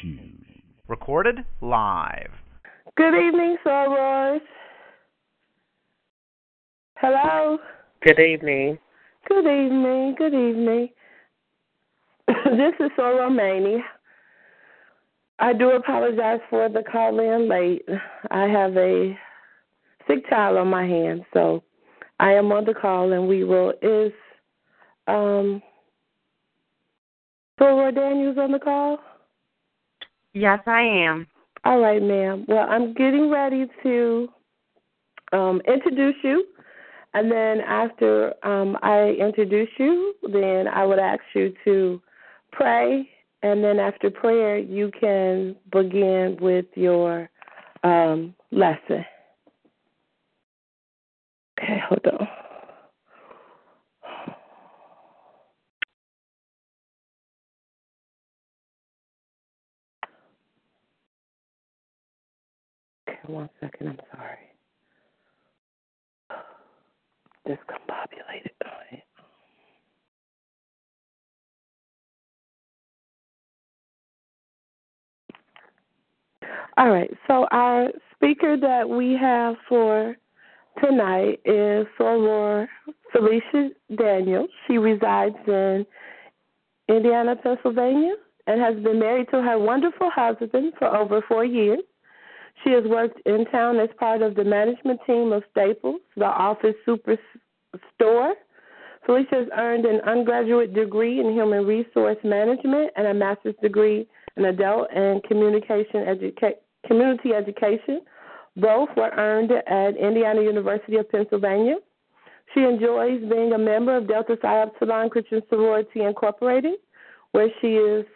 Shoes. Recorded live. Good evening, Sorors. Hello. Good evening. Good evening. Good evening. this is Soror Maney. I do apologize for the call in late. I have a sick child on my hands, so I am on the call, and we will. Is um, Soror Daniels on the call? Yes, I am. All right, ma'am. Well, I'm getting ready to um, introduce you, and then after um, I introduce you, then I would ask you to pray, and then after prayer, you can begin with your um, lesson. Okay, hold on. Okay, one second. I'm sorry. Discombobulated. All right. So our speaker that we have for tonight is Soror Felicia Daniels. She resides in Indiana, Pennsylvania, and has been married to her wonderful husband for over four years. She has worked in town as part of the management team of Staples, the office superstore. Felicia has earned an undergraduate degree in human resource management and a master's degree in adult and communication educa- community education. Both were earned at Indiana University of Pennsylvania. She enjoys being a member of Delta Psi Epsilon Christian Sorority Incorporated, where she is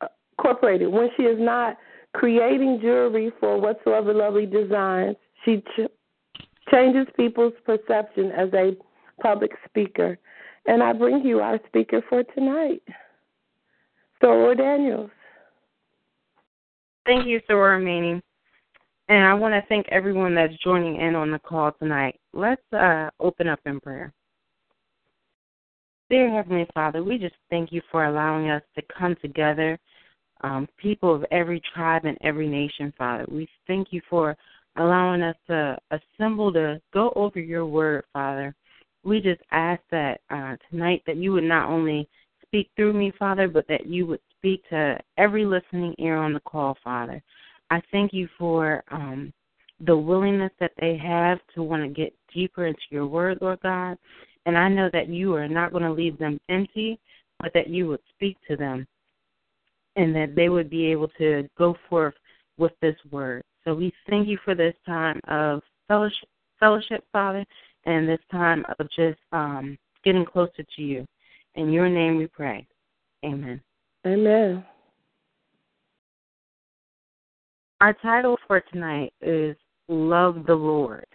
uh, incorporated. When she is not creating jewelry for whatsoever lovely designs. She ch- changes people's perception as a public speaker. And I bring you our speaker for tonight, Soror Daniels. Thank you, Soror Maney. And I want to thank everyone that's joining in on the call tonight. Let's uh, open up in prayer. Dear Heavenly Father, we just thank you for allowing us to come together um, people of every tribe and every nation, Father. We thank you for allowing us to assemble to go over your word, Father. We just ask that uh, tonight that you would not only speak through me, Father, but that you would speak to every listening ear on the call, Father. I thank you for um, the willingness that they have to want to get deeper into your word, Lord God. And I know that you are not going to leave them empty, but that you would speak to them and that they would be able to go forth with this word. So we thank you for this time of fellowship, fellowship Father, and this time of just um, getting closer to you. In your name we pray. Amen. Amen. Our title for tonight is Love the Lord.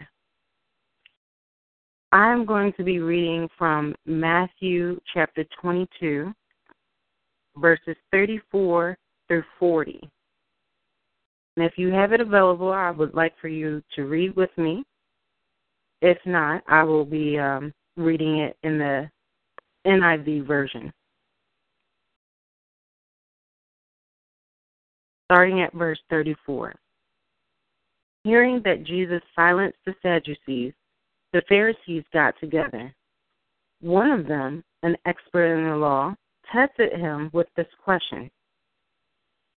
I'm going to be reading from Matthew chapter 22, verses 34 through 40. And if you have it available, I would like for you to read with me. If not, I will be um, reading it in the NIV version. Starting at verse 34. Hearing that Jesus silenced the Sadducees, the Pharisees got together. One of them, an expert in the law, tested him with this question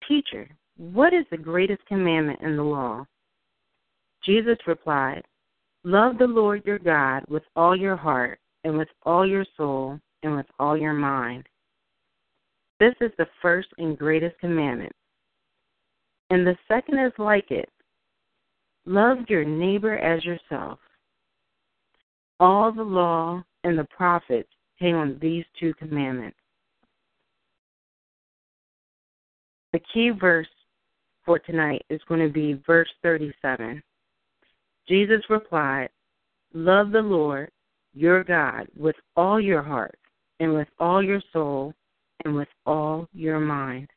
Teacher, what is the greatest commandment in the law? Jesus replied, Love the Lord your God with all your heart, and with all your soul, and with all your mind. This is the first and greatest commandment. And the second is like it love your neighbor as yourself. All the law and the prophets hang on these two commandments. The key verse for tonight is going to be verse 37. Jesus replied, Love the Lord your God with all your heart, and with all your soul, and with all your mind.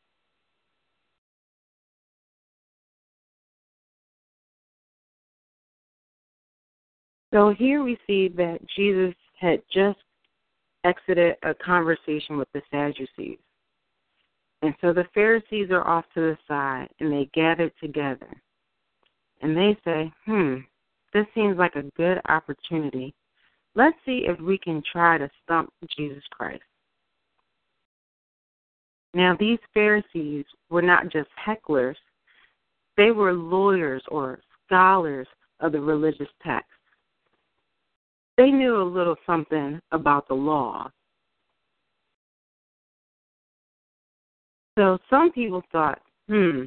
So here we see that Jesus had just exited a conversation with the Sadducees. And so the Pharisees are off to the side and they gather together. And they say, hmm, this seems like a good opportunity. Let's see if we can try to stump Jesus Christ. Now, these Pharisees were not just hecklers, they were lawyers or scholars of the religious text. They knew a little something about the law. So some people thought, hmm,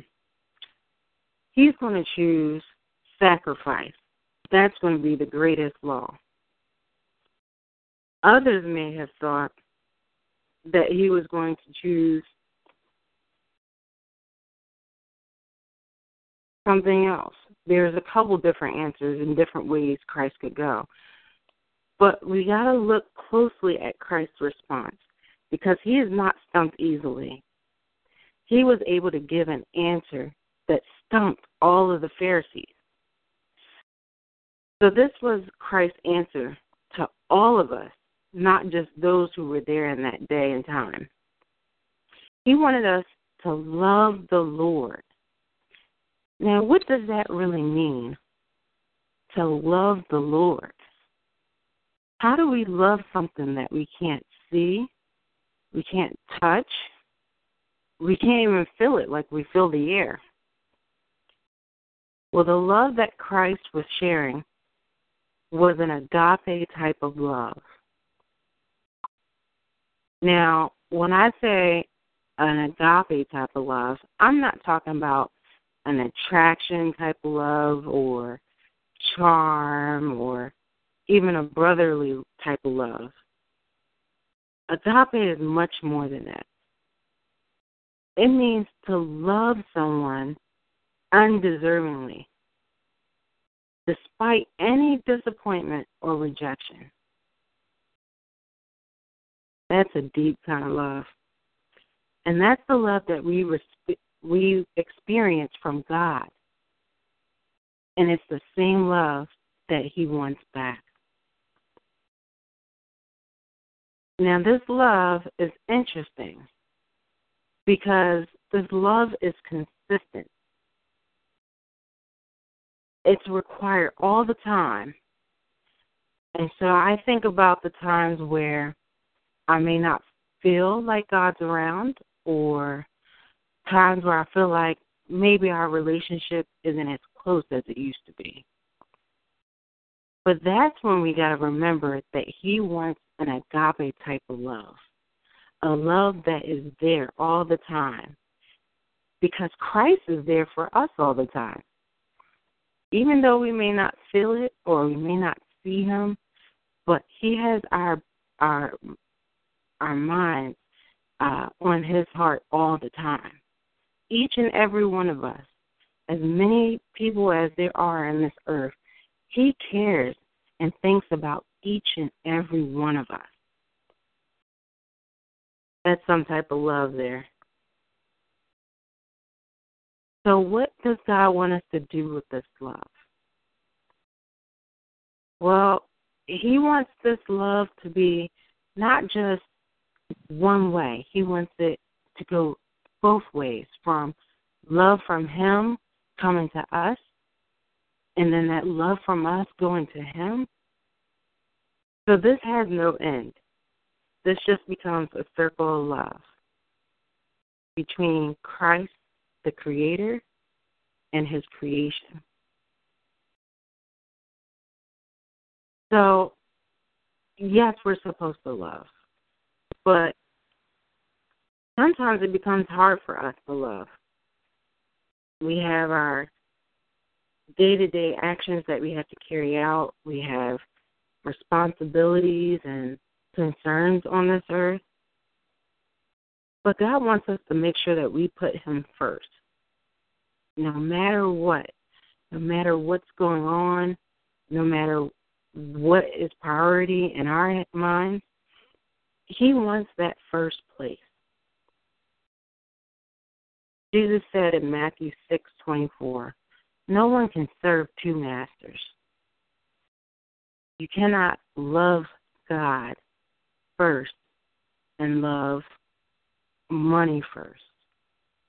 he's going to choose sacrifice. That's going to be the greatest law. Others may have thought that he was going to choose something else. There's a couple different answers and different ways Christ could go. But we got to look closely at Christ's response because he is not stumped easily. He was able to give an answer that stumped all of the Pharisees. So, this was Christ's answer to all of us, not just those who were there in that day and time. He wanted us to love the Lord now, what does that really mean? To love the Lord. How do we love something that we can't see, we can't touch, we can't even feel it like we feel the air? Well, the love that Christ was sharing was an agape type of love. Now, when I say an agape type of love, I'm not talking about an attraction type of love or charm or even a brotherly type of love. Agape is much more than that. It means to love someone undeservingly, despite any disappointment or rejection. That's a deep kind of love. And that's the love that we we experience from God. And it's the same love that He wants back. Now, this love is interesting because this love is consistent. It's required all the time. And so I think about the times where I may not feel like God's around or times where I feel like maybe our relationship isn't as close as it used to be. But that's when we got to remember that He wants an agape type of love, a love that is there all the time. Because Christ is there for us all the time. Even though we may not feel it or we may not see Him, but He has our our our minds uh, on His heart all the time each and every one of us, as many people as there are on this earth, He cares and thinks about each and every one of us. That's some type of love there. So, what does God want us to do with this love? Well, He wants this love to be not just one way, He wants it to go both ways from love from Him coming to us, and then that love from us going to Him. So this has no end. This just becomes a circle of love between Christ, the Creator, and His creation. So, yes, we're supposed to love, but sometimes it becomes hard for us to love. We have our day to day actions that we have to carry out, we have responsibilities and concerns on this earth. But God wants us to make sure that we put Him first. No matter what, no matter what's going on, no matter what is priority in our minds, He wants that first place. Jesus said in Matthew 6:24, "No one can serve two masters. You cannot love God first and love money first.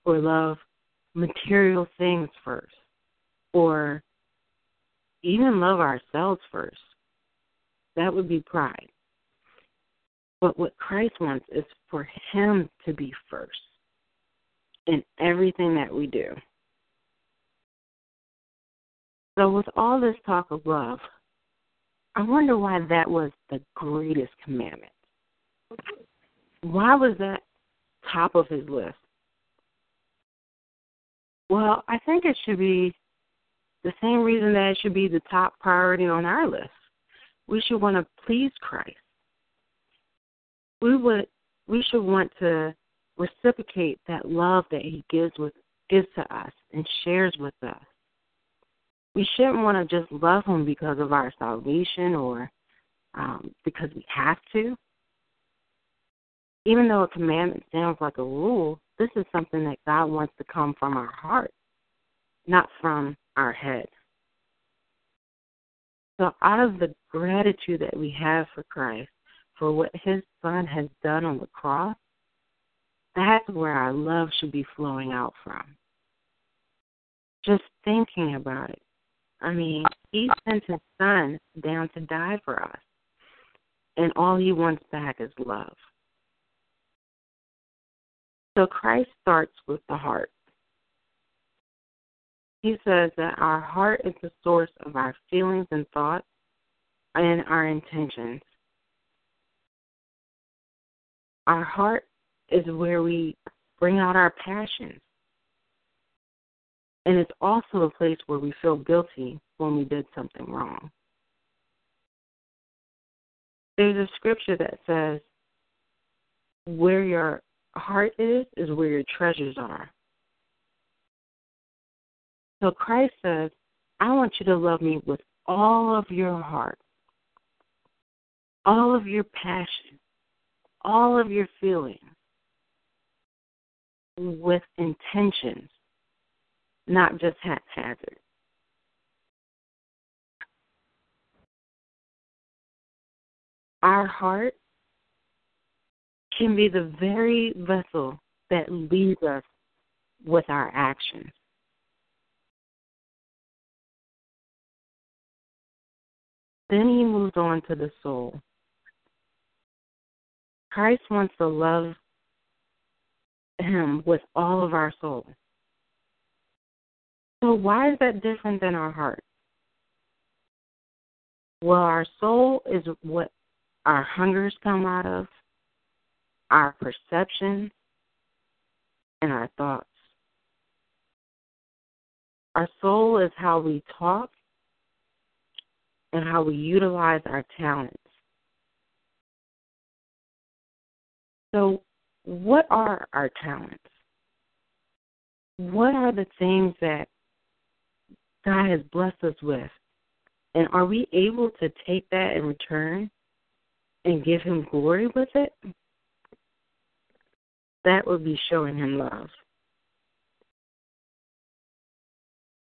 or love material things first or even love ourselves first. That would be pride. But what Christ wants is for Him to be first in everything that we do. So, with all this talk of love, I wonder why that was the greatest commandment. Why was that top of his list? Well, I think it should be the same reason that it should be the top priority on our list. We should want to please Christ. We would we should want to reciprocate that love that he gives with gives to us and shares with us. We shouldn't want to just love him because of our salvation or um, because we have to. Even though a commandment sounds like a rule, this is something that God wants to come from our heart, not from our head. So, out of the gratitude that we have for Christ, for what his son has done on the cross, that's where our love should be flowing out from. Just thinking about it. I mean, he sent his son down to die for us. And all he wants back is love. So Christ starts with the heart. He says that our heart is the source of our feelings and thoughts and our intentions. Our heart is where we bring out our passions. And it's also a place where we feel guilty when we did something wrong. There's a scripture that says, Where your heart is, is where your treasures are. So Christ says, I want you to love me with all of your heart, all of your passion, all of your feelings, with intentions, not just haphazard. Our heart can be the very vessel that leads us with our actions. Then he moves on to the soul. Christ wants to love him with all of our soul. So, why is that different than our heart? Well, our soul is what our hungers come out of, our perceptions, and our thoughts. Our soul is how we talk and how we utilize our talents. So, what are our talents? What are the things that God has blessed us with? And are we able to take that in return and give Him glory with it? That would be showing Him love.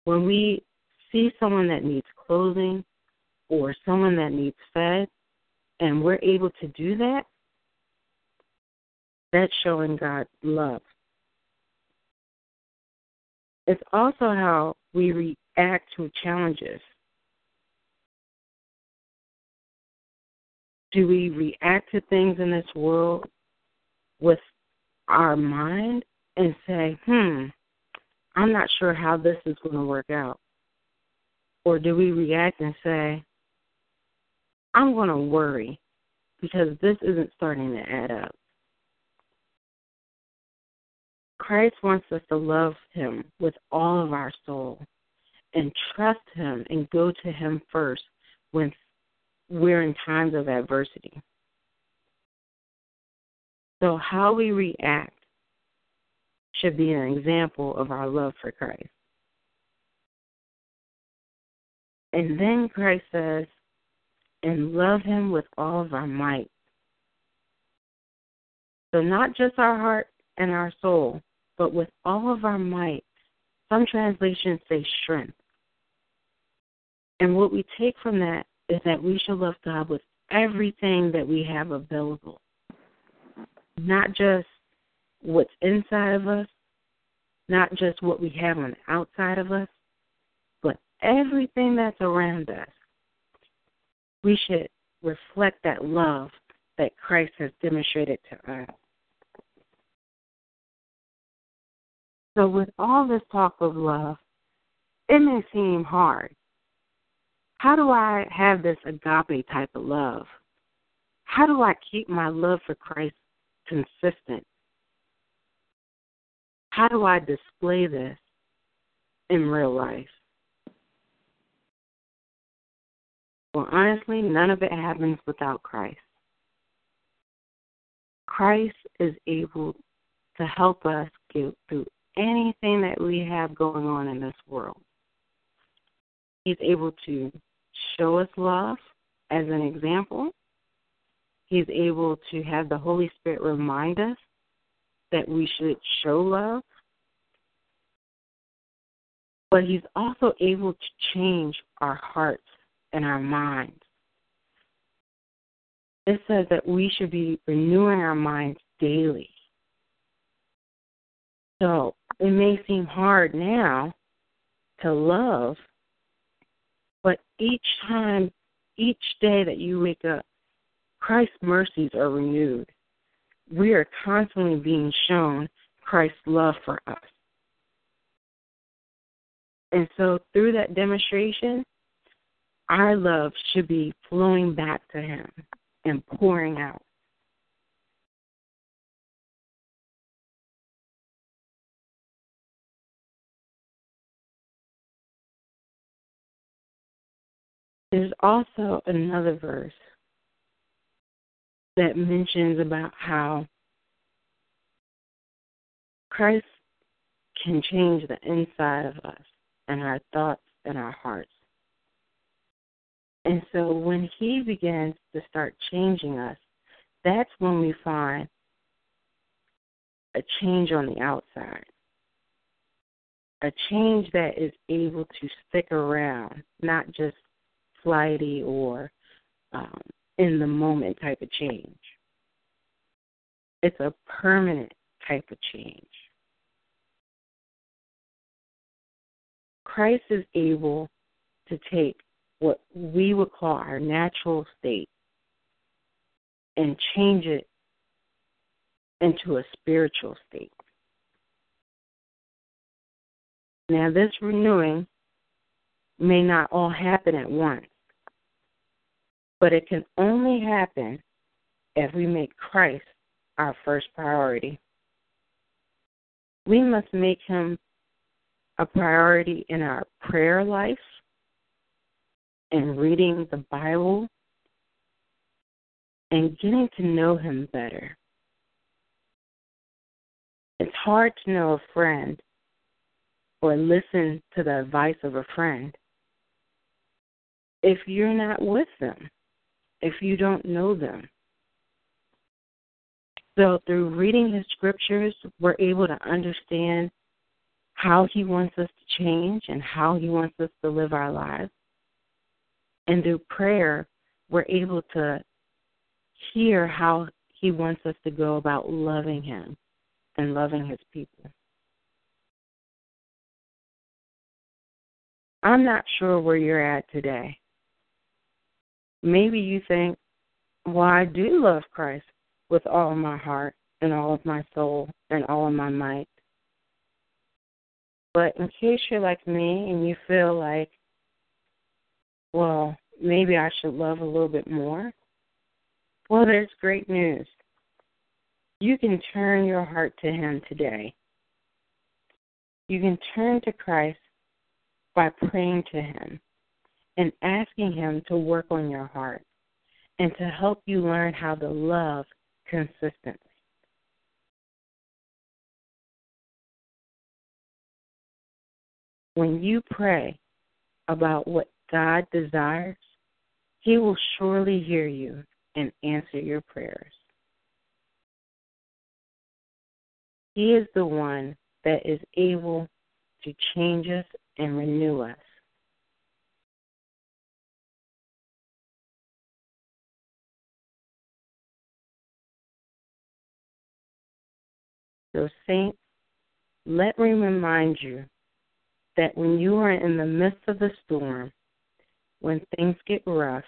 When we see someone that needs clothing or someone that needs fed, and we're able to do that, that's showing God love. It's also how we react to challenges. Do we react to things in this world with our mind and say, hmm, I'm not sure how this is going to work out? Or do we react and say, I'm going to worry because this isn't starting to add up? Christ wants us to love Him with all of our soul and trust Him and go to Him first when we're in times of adversity. So, how we react should be an example of our love for Christ. And then Christ says, and love Him with all of our might. So, not just our heart and our soul, but with all of our might. Some translations say strength. And what we take from that is that we should love God with everything that we have available, not just what's inside of us, not just what we have on the outside of us, but everything that's around us. We should reflect that love that Christ has demonstrated to us. So, with all this talk of love, it may seem hard. How do I have this agape type of love? How do I keep my love for Christ consistent? How do I display this in real life? Well, honestly, none of it happens without Christ. Christ is able to help us get through anything that we have going on in this world. He's able to show us love as an example. He's able to have the Holy Spirit remind us that we should show love. But He's also able to change our hearts and our minds. It says that we should be renewing our minds daily. So it may seem hard now to love, but each time, each day that you wake up, Christ's mercies are renewed. We are constantly being shown Christ's love for us. And so through that demonstration, our love should be flowing back to Him and pouring out. There's also another verse that mentions about how Christ can change the inside of us and our thoughts and our hearts. And so when He begins to start changing us, that's when we find a change on the outside. A change that is able to stick around, not just flighty or um, in the moment type of change. It's a permanent type of change. Christ is able to take what we would call our natural state and change it into a spiritual state. Now, this renewing may not all happen at once. But it can only happen if we make Christ our first priority. We must make him a priority in our prayer life and reading the Bible and getting to know him better. It's hard to know a friend or listen to the advice of a friend if you're not with them if you don't know them. So, through reading his scriptures, we're able to understand how he wants us to change and how he wants us to live our lives. And through prayer, we're able to hear how he wants us to go about loving him and loving his people. I'm not sure where you're at today maybe you think, well, I do love Christ with all of my heart and all of my soul and all of my might. But in case you're like me and you feel like, well, maybe I should love a little bit more, well, there's great news. You can turn your heart to Him today. You can turn to Christ by praying to Him and asking Him to work on your heart and to help you learn how to love consistently. When you pray about what God desires, He will surely hear you and answer your prayers. He is the one that is able to change us and renew us. So, saints, let me remind you that when you are in the midst of the storm, when things get rough,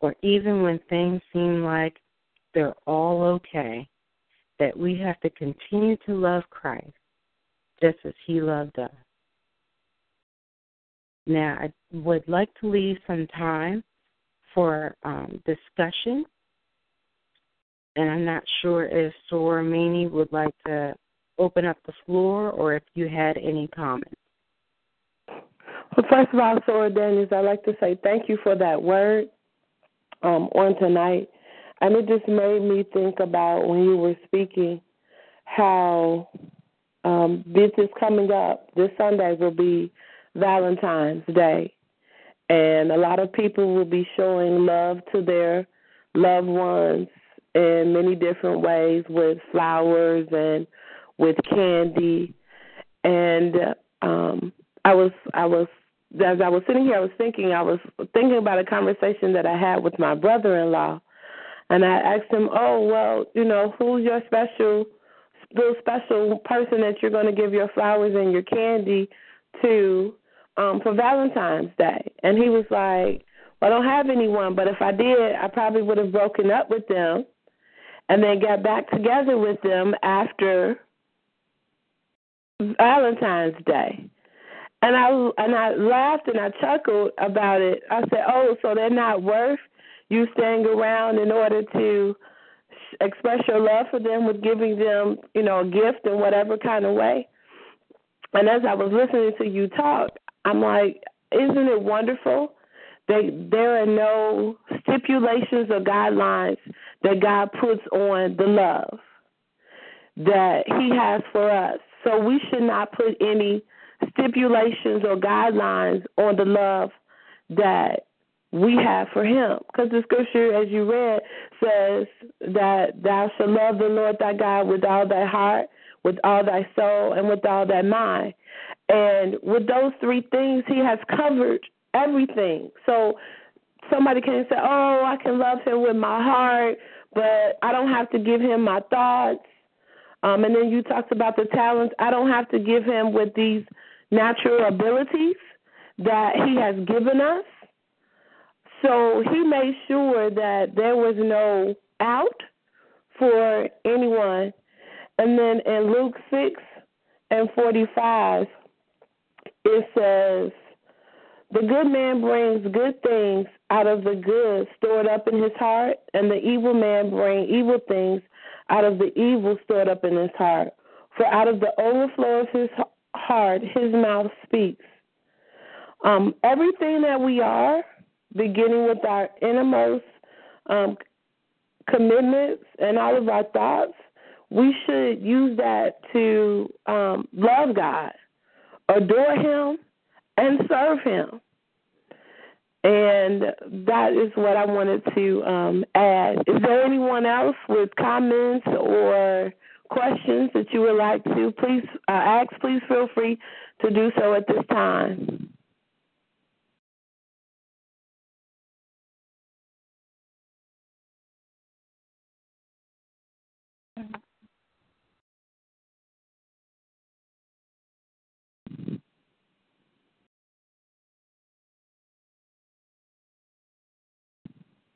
or even when things seem like they're all okay, that we have to continue to love Christ just as He loved us. Now, I would like to leave some time for um, discussion, and I'm not sure if Soror Maney would like to open up the floor or if you had any comments. Well, first of all, Soror Daniels, I'd like to say thank you for that word um, on tonight. And it just made me think about when you were speaking how um, this is coming up. This Sunday will be Valentine's Day. And a lot of people will be showing love to their loved ones in many different ways with flowers and with candy. And um, I was I was as I was sitting here, I was thinking, I was thinking about a conversation that I had with my brother-in-law, and I asked him, "Oh, well, you know, who's your special, little special person that you're going to give your flowers and your candy to um, for Valentine's Day?" And he was like, well, "I don't have anyone, but if I did, I probably would have broken up with them, and then got back together with them after Valentine's Day." And I and I laughed and I chuckled about it. I said, "Oh, so they're not worth you staying around in order to express your love for them with giving them, you know, a gift in whatever kind of way." And as I was listening to you talk, I'm like, "Isn't it wonderful that there are no stipulations or guidelines that God puts on the love that He has for us? So we should not put any." stipulations or guidelines on the love that we have for him. Because the scripture, as you read, says that thou shalt love the Lord thy God with all thy heart, with all thy soul, and with all thy mind. And with those three things, he has covered everything. So somebody can say, oh, I can love him with my heart, but I don't have to give him my thoughts. Um, and then you talked about the talents. I don't have to give him with these natural abilities that He has given us. So He made sure that there was no out for anyone. And then in Luke 6 and 45, it says, The good man brings good things out of the good stored up in his heart, and the evil man brings evil things out of the evil stored up in his heart. For out of the overflow of his heart, his mouth speaks. Um, everything that we are, beginning with our innermost um, commitments and all of our thoughts, we should use that to um, love God, adore Him, and serve Him. And that is what I wanted to um, add. Is there anyone else with comments or questions that you would like to please uh, ask, please feel free to do so at this time.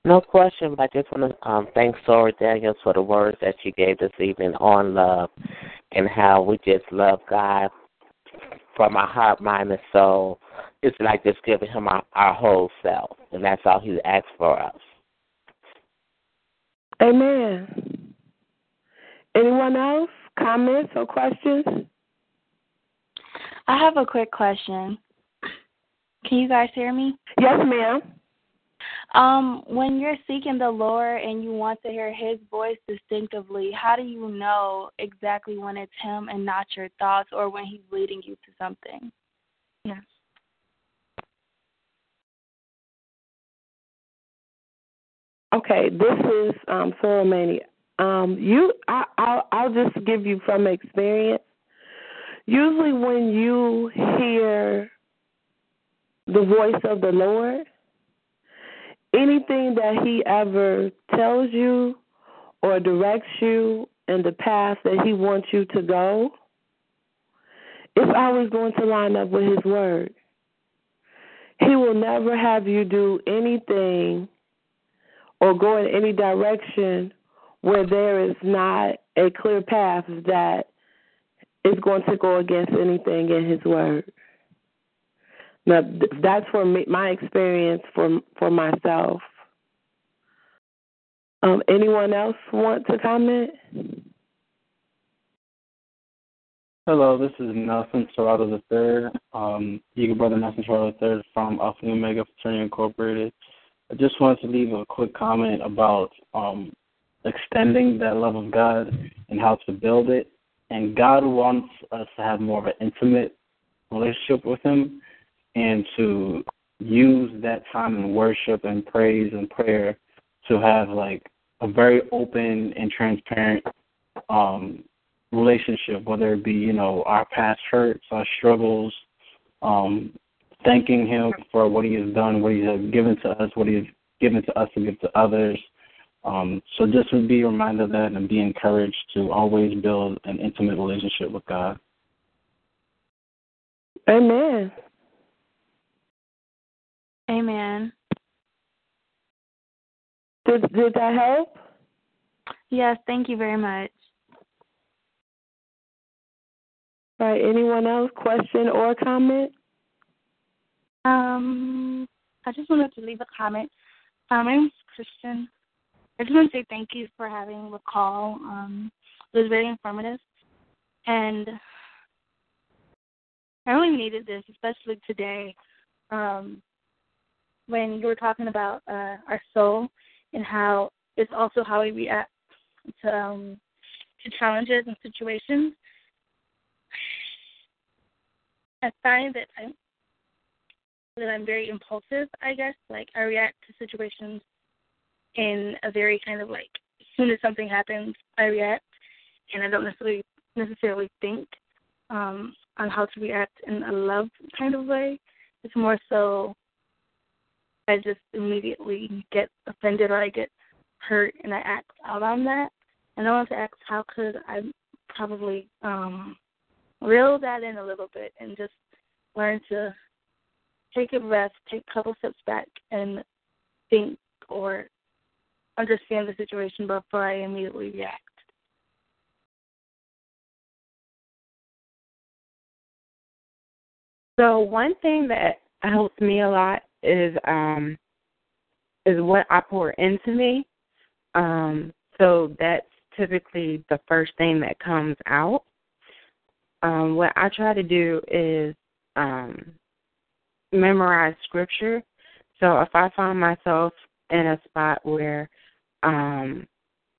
No question, but I just want to um, thank Soror Daniels for the words that she gave this evening on love and how we just love God from our heart, mind, and soul. It's like just giving Him our, our whole self, and that's all He asks for us. Amen. Anyone else? Comments or questions? I have a quick question. Can you guys hear me? Yes, ma'am. Um, when you're seeking the Lord and you want to hear His voice distinctively, how do you know exactly when it's Him and not your thoughts, or when He's leading you to something? Yes. Okay, this is um, Soror Maney. Um, you, I, I'll, I'll just give you from experience. Usually, when you hear the voice of the Lord, anything that he ever tells you or directs you in the path that he wants you to go, it's always going to line up with His Word. He will never have you do anything or go in any direction where there is not a clear path that is going to go against anything in His Word. Now, that's for me, my experience for for myself. Um, anyone else want to comment? Hello, this is Nelson Serrato III, um, Eagle Brother Nelson Serrato III from Alpha and Omega Fraternity Incorporated. I just wanted to leave a quick comment about um, extending that love of God and how to build it. And God wants us to have more of an intimate relationship with Him and to use that time in worship and praise and prayer to have like a very open and transparent um relationship, whether it be, you know, our past hurts, our struggles, um, thanking him for what he has done, what he has given to us, what he has given to us to give to others. Um, so just to be reminded of that and be encouraged to always build an intimate relationship with God. Amen. Amen. Did did that help? Yes, thank you very much. All right, anyone else question or comment? Um, I just wanted to leave a comment. Um, my name is Christian. I just want to say thank you for having the call. Um, it was very informative, and I really needed this, especially today, um, when you were talking about uh, our soul and how it's also how we react to um, to challenges and situations. I find that I'm that I'm very impulsive, I guess. Like I react to situations in a very kind of like as soon as something happens, I react and I don't necessarily necessarily think um on how to react in a love kind of way. It's more so I just immediately get offended or I get hurt and I act out on that. And I want to ask how could I probably um reel that in a little bit and just learn to take a rest, take a couple steps back, and think or understand the situation before I immediately react. So one thing that helps me a lot is um is what I pour into me. Um so that's typically the first thing that comes out. Um what I try to do is um memorize scripture. So if I find myself in a spot where um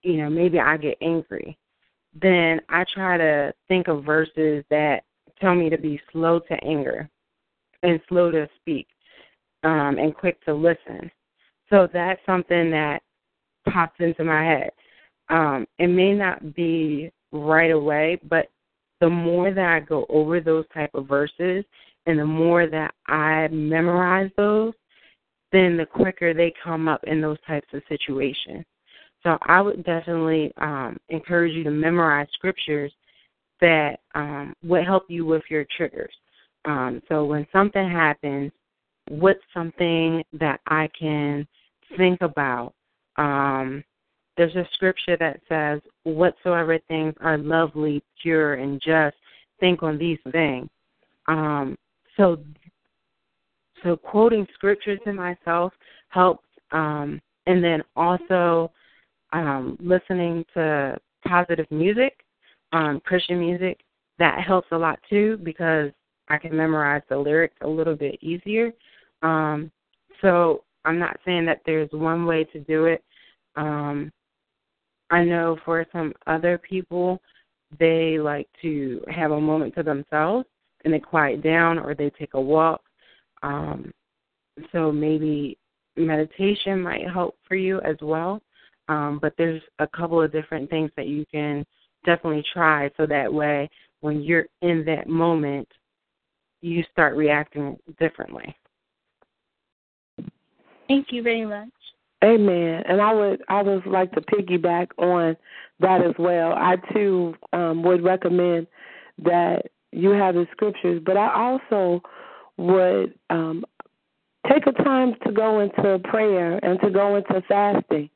you know, maybe I get angry, then I try to think of verses that tell me to be slow to anger and slow to speak um, and quick to listen. So that's something that pops into my head. Um, it may not be right away, but the more that I go over those type of verses and the more that I memorize those, then the quicker they come up in those types of situations. So I would definitely um, encourage you to memorize scriptures that um, would help you with your triggers. Um, so when something happens, what's something that I can think about? Um, there's a scripture that says, Whatsoever things are lovely, pure, and just, think on these things. Um, so, so quoting scripture to myself helps, um, and then also um, listening to positive music, um, Christian music, that helps a lot too because I can memorize the lyrics a little bit easier. Um, so I'm not saying that there's one way to do it. Um, I know for some other people, they like to have a moment to themselves and they quiet down or they take a walk. Um, so maybe meditation might help for you as well. Um, but there's a couple of different things that you can definitely try so that way when you're in that moment, you start reacting differently. Thank you very much. Amen. And I would I would like to piggyback on that as well. I too um, would recommend that you have the scriptures, but I also would um, take a time to go into prayer and to go into fasting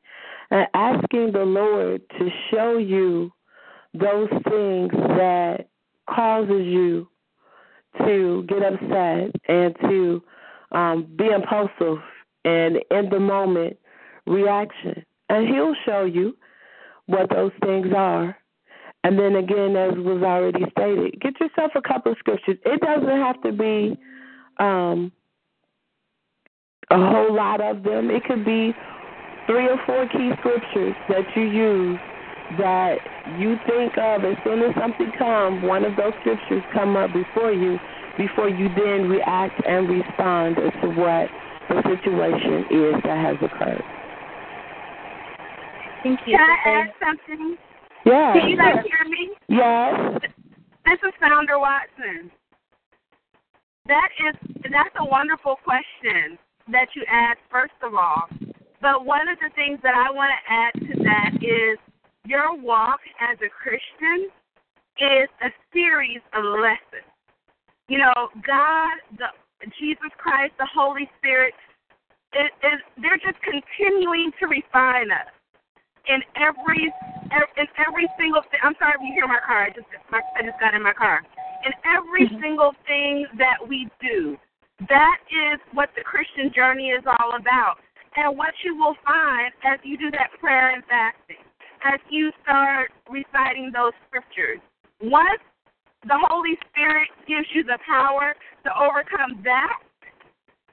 and asking the Lord to show you those things that causes you to get upset and to um, be impulsive and in the moment reaction. And he'll show you what those things are. And then again, as was already stated, get yourself a couple of scriptures. It doesn't have to be um, a whole lot of them. It could be three or four key scriptures that you use that you think of as soon as something comes, one of those scriptures come up before you, before you then react and respond as to what the situation is that has occurred. Thank you. Can I add something? Yes. Can you guys hear me? Yes. This is Founder Watson. That is that's a wonderful question that you asked first of all. But one of the things that I want to add to that is your walk as a Christian is a series of lessons. You know, God, the Jesus Christ, the Holy Spirit, it, it, they're just continuing to refine us in every in every single thing. I'm sorry if you hear my car. I just I just got in my car. In every mm-hmm. single thing that we do, that is what the Christian journey is all about. And what you will find as you do that prayer and fasting, as you start reciting those scriptures, once the Holy Spirit gives you the power to overcome that,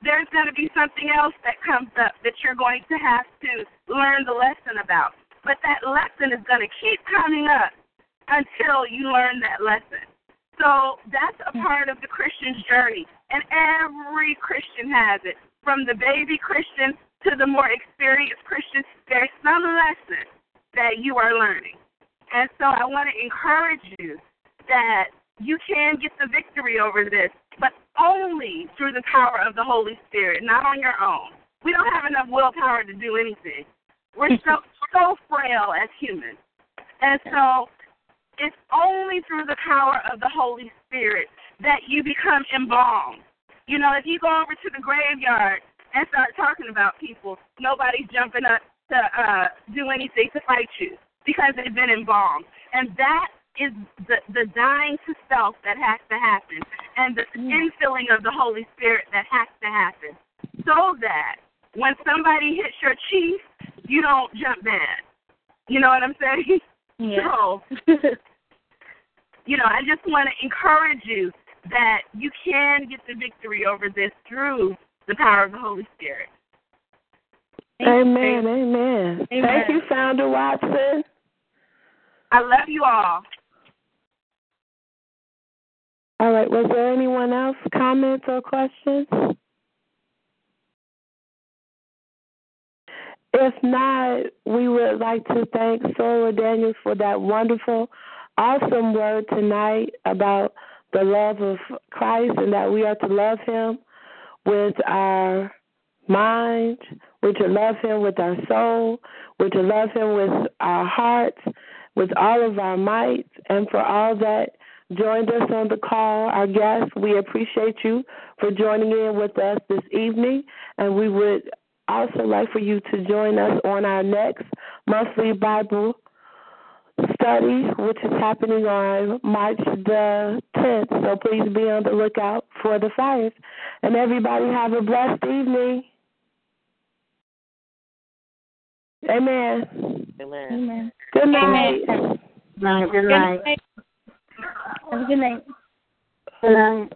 there's going to be something else that comes up that you're going to have to learn the lesson about. But that lesson is going to keep coming up until you learn that lesson. So that's a part of the Christian's journey. And every Christian has it. From the baby Christian to the more experienced Christian, there's some lesson that you are learning. And so I want to encourage you that you can get the victory over this, but only through the power of the Holy Spirit, not on your own. We don't have enough willpower to do anything. We're so so frail as humans. And so it's only through the power of the Holy Spirit that you become embalmed. You know, if you go over to the graveyard and start talking about people, nobody's jumping up to uh, do anything to fight you because they've been embalmed. And that is the, the dying to self that has to happen and the mm. infilling of the Holy Spirit that has to happen so that when somebody hits your chief, you don't jump mad. You know what I'm saying? Yeah. So, you know, I just want to encourage you that you can get the victory over this through the power of the Holy Spirit. Amen, amen. amen. Thank you, Founder Watson. I love you all. Right. Was there anyone else comments or questions? If not, we would like to thank Soror Daniels for that wonderful, awesome word tonight about the love of Christ and that we are to love Him with our mind, we're to love Him with our soul, we're to love Him with our hearts, with all of our might, and for all that joined us on the call, our guests, we appreciate you for joining in with us this evening, and we would also like for you to join us on our next monthly Bible study, which is happening on March the 10th. So please be on the lookout for the flyers. And everybody have a blessed evening. Amen. Amen. Amen. Good night. Good night. Good night. Have a good night. Good night.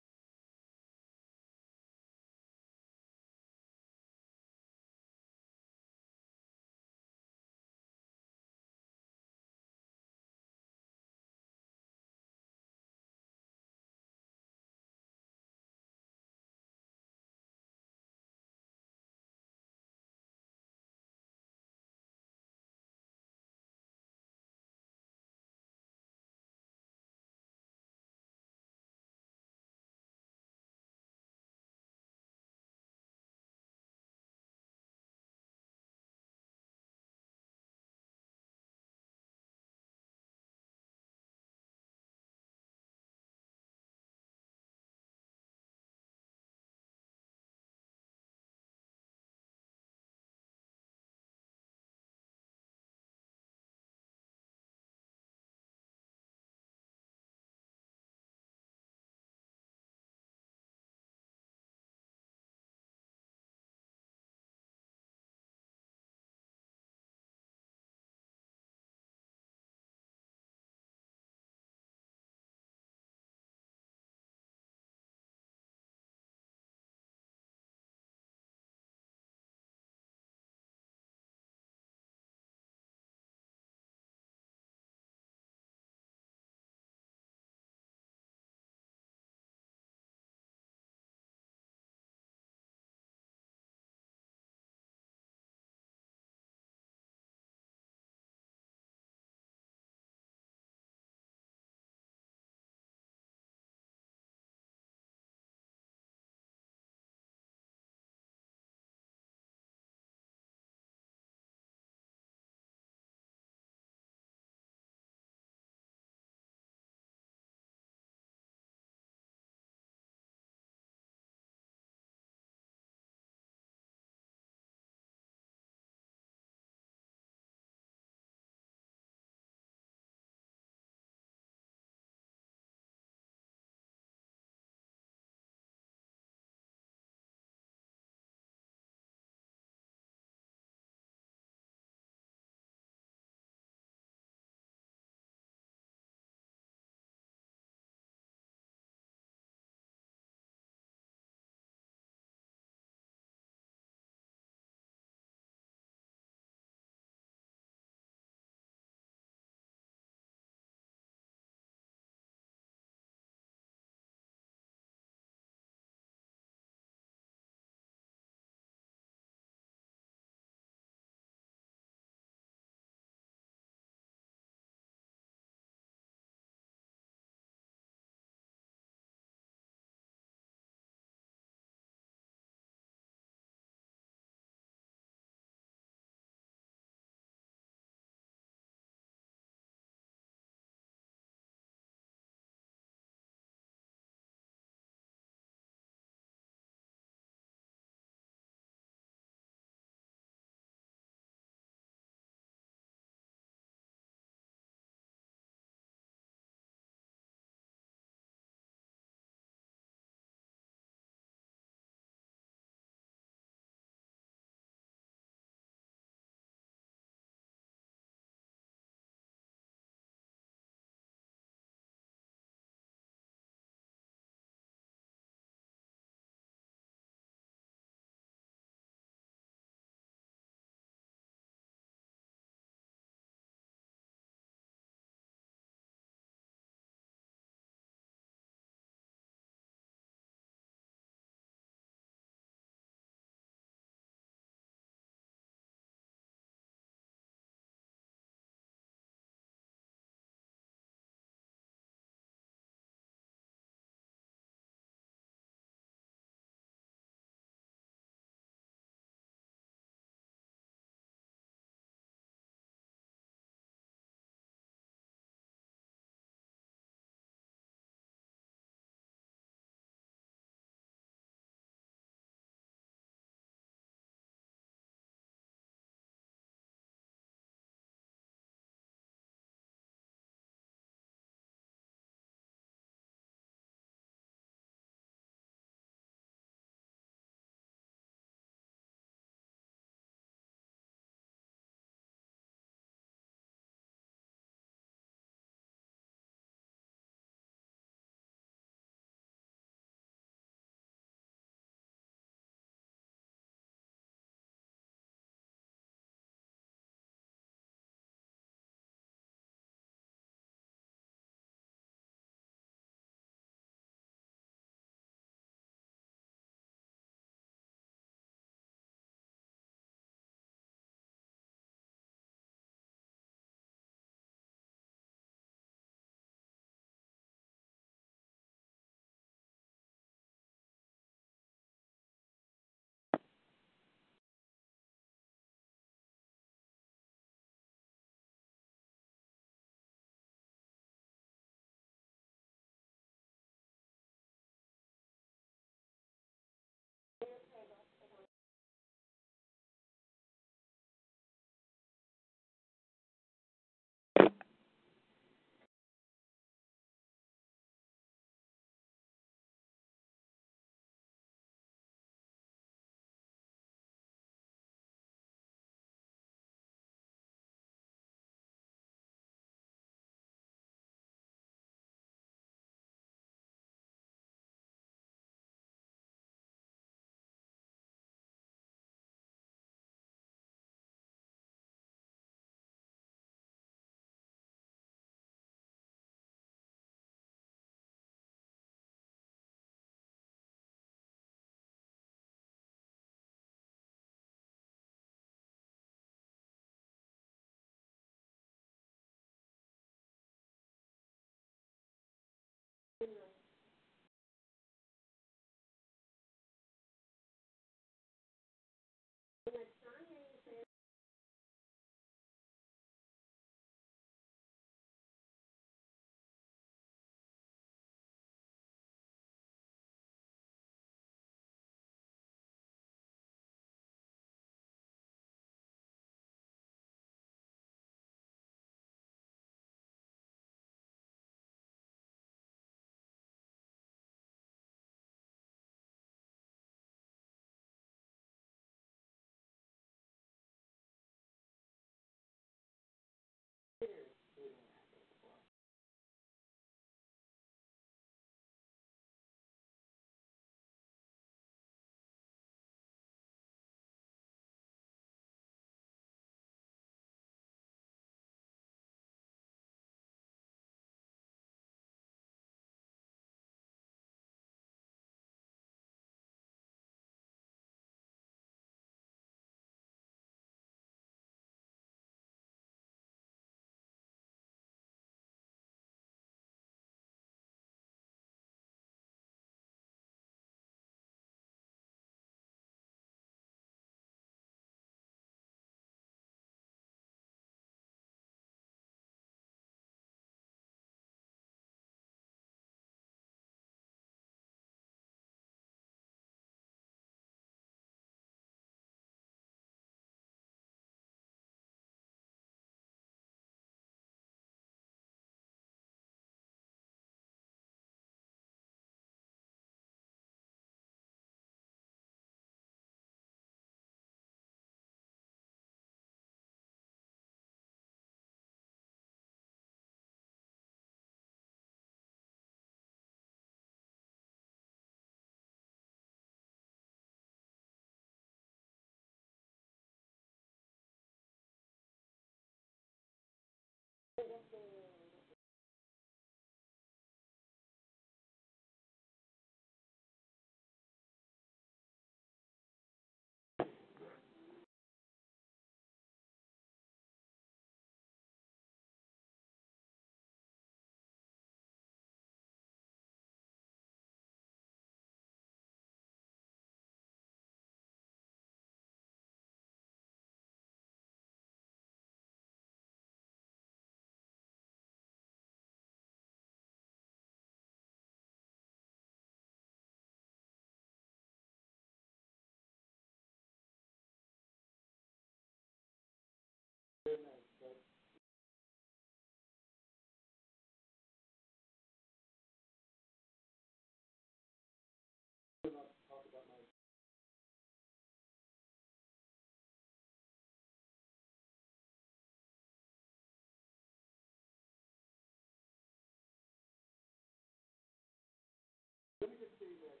Let me just say that.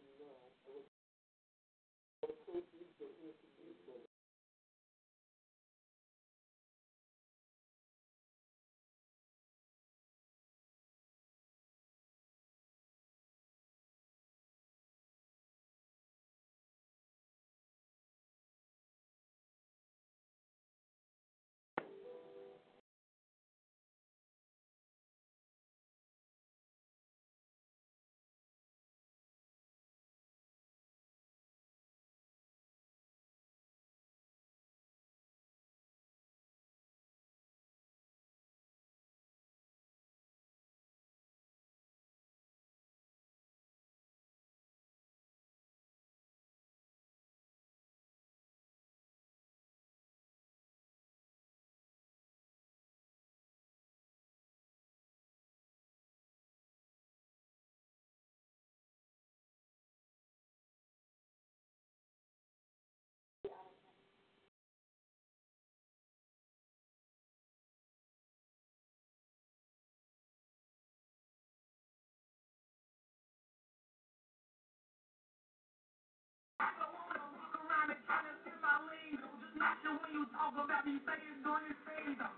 you The when you talk about me, say it's doing favor.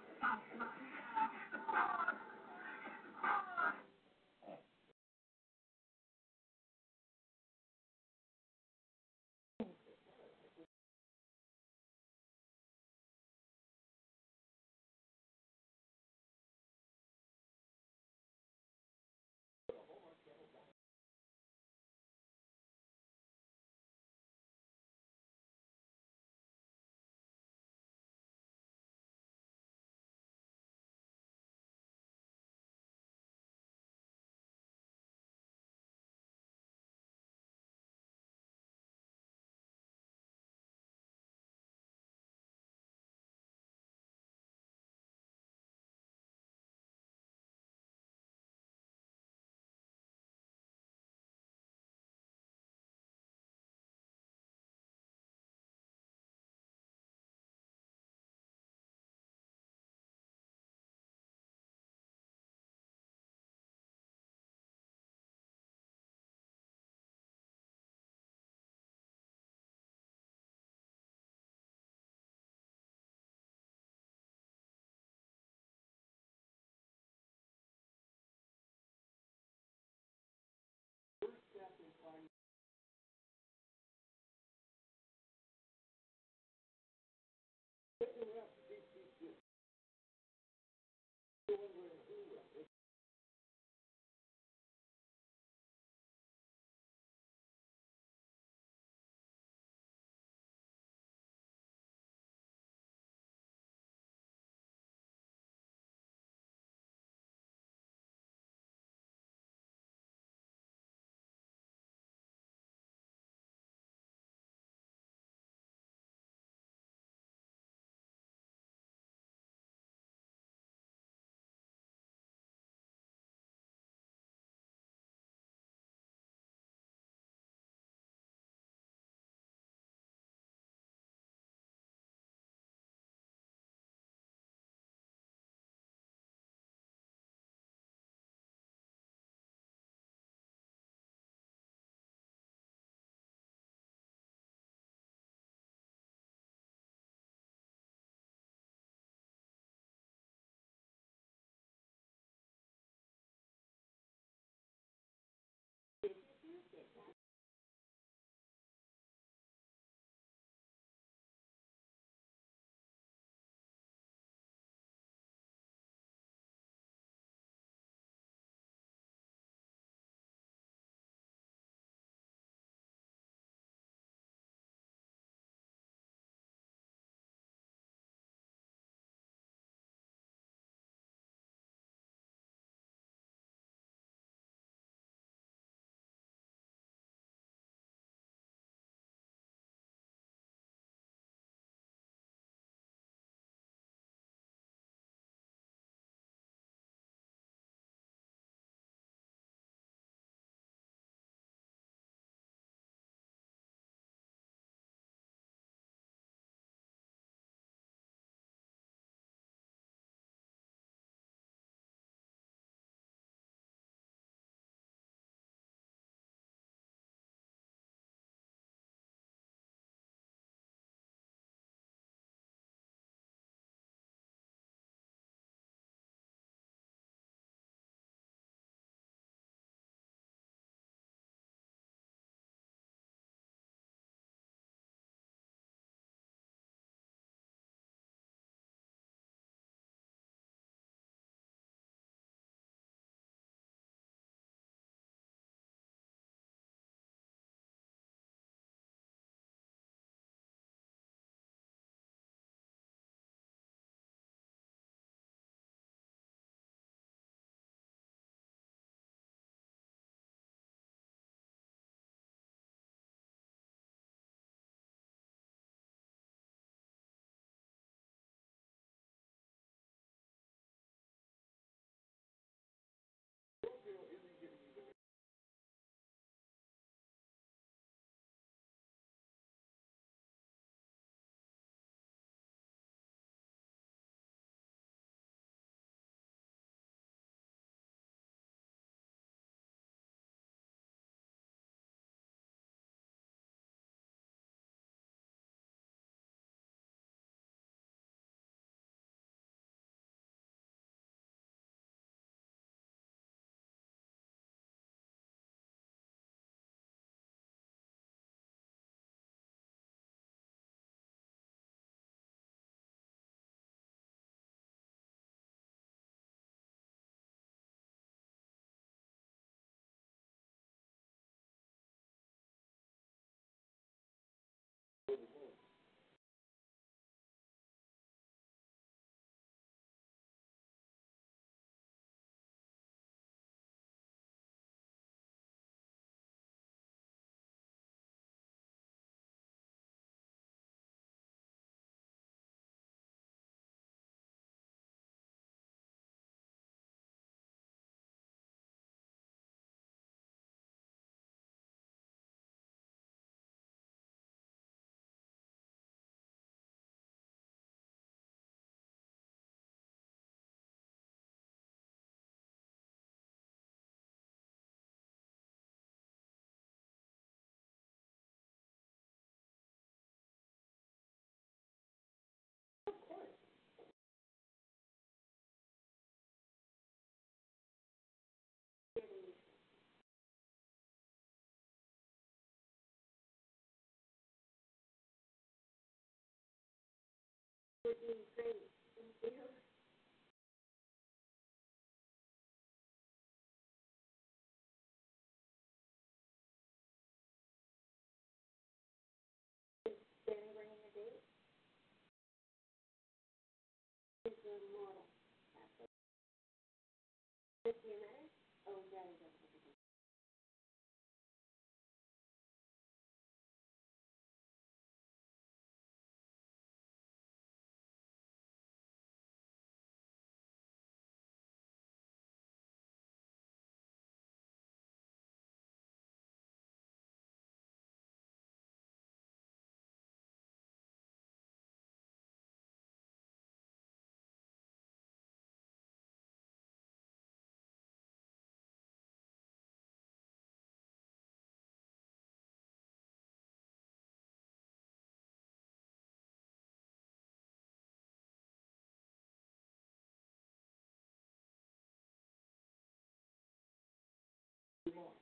morning.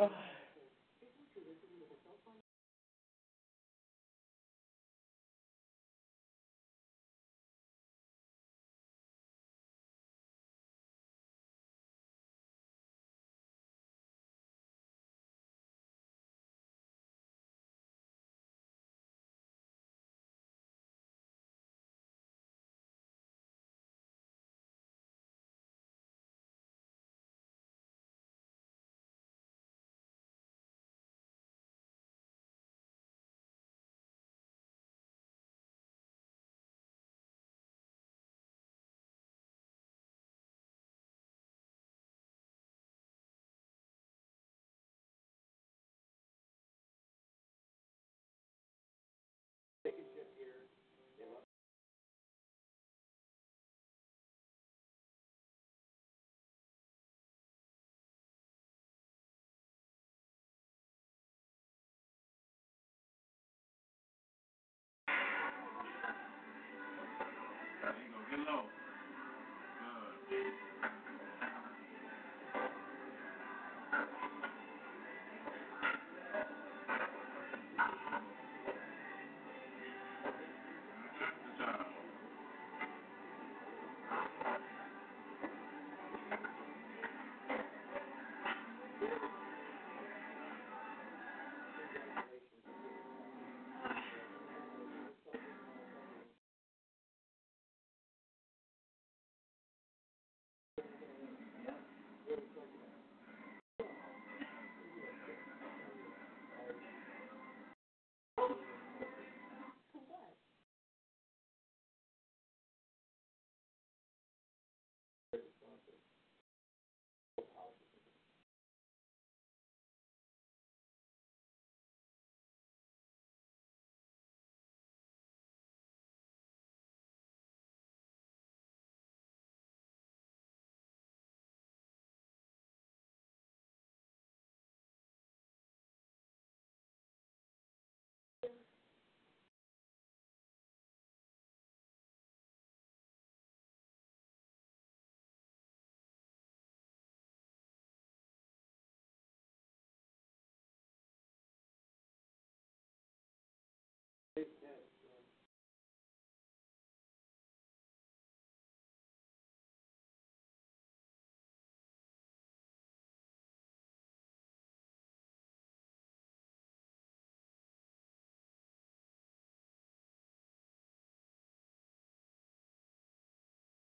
Ugh.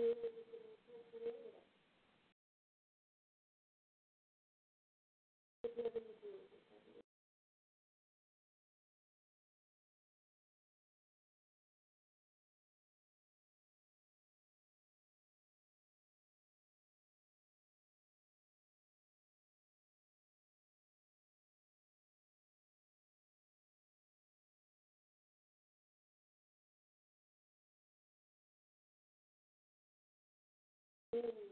Thank you. Hallelujah.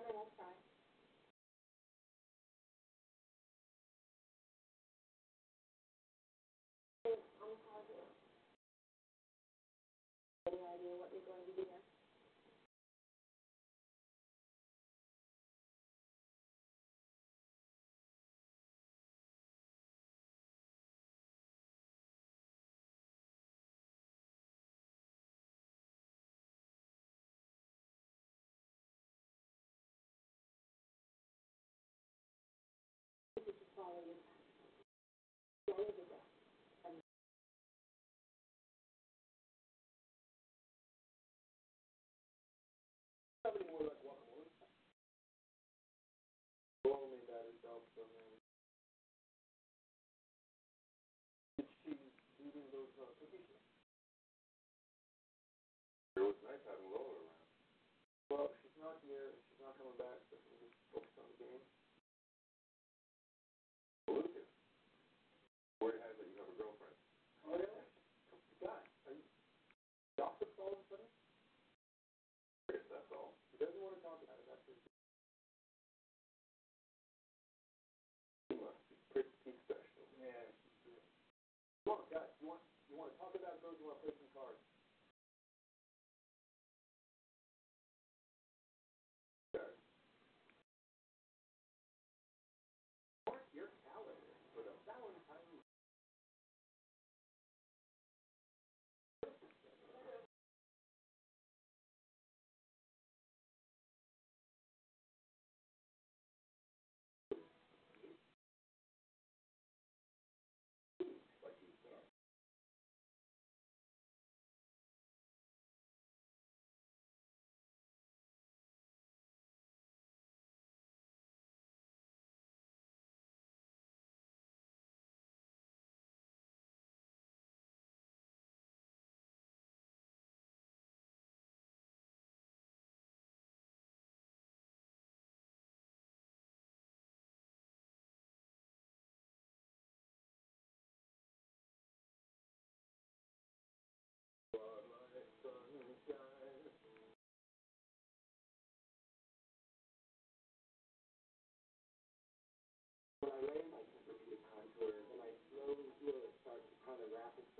Give it a try.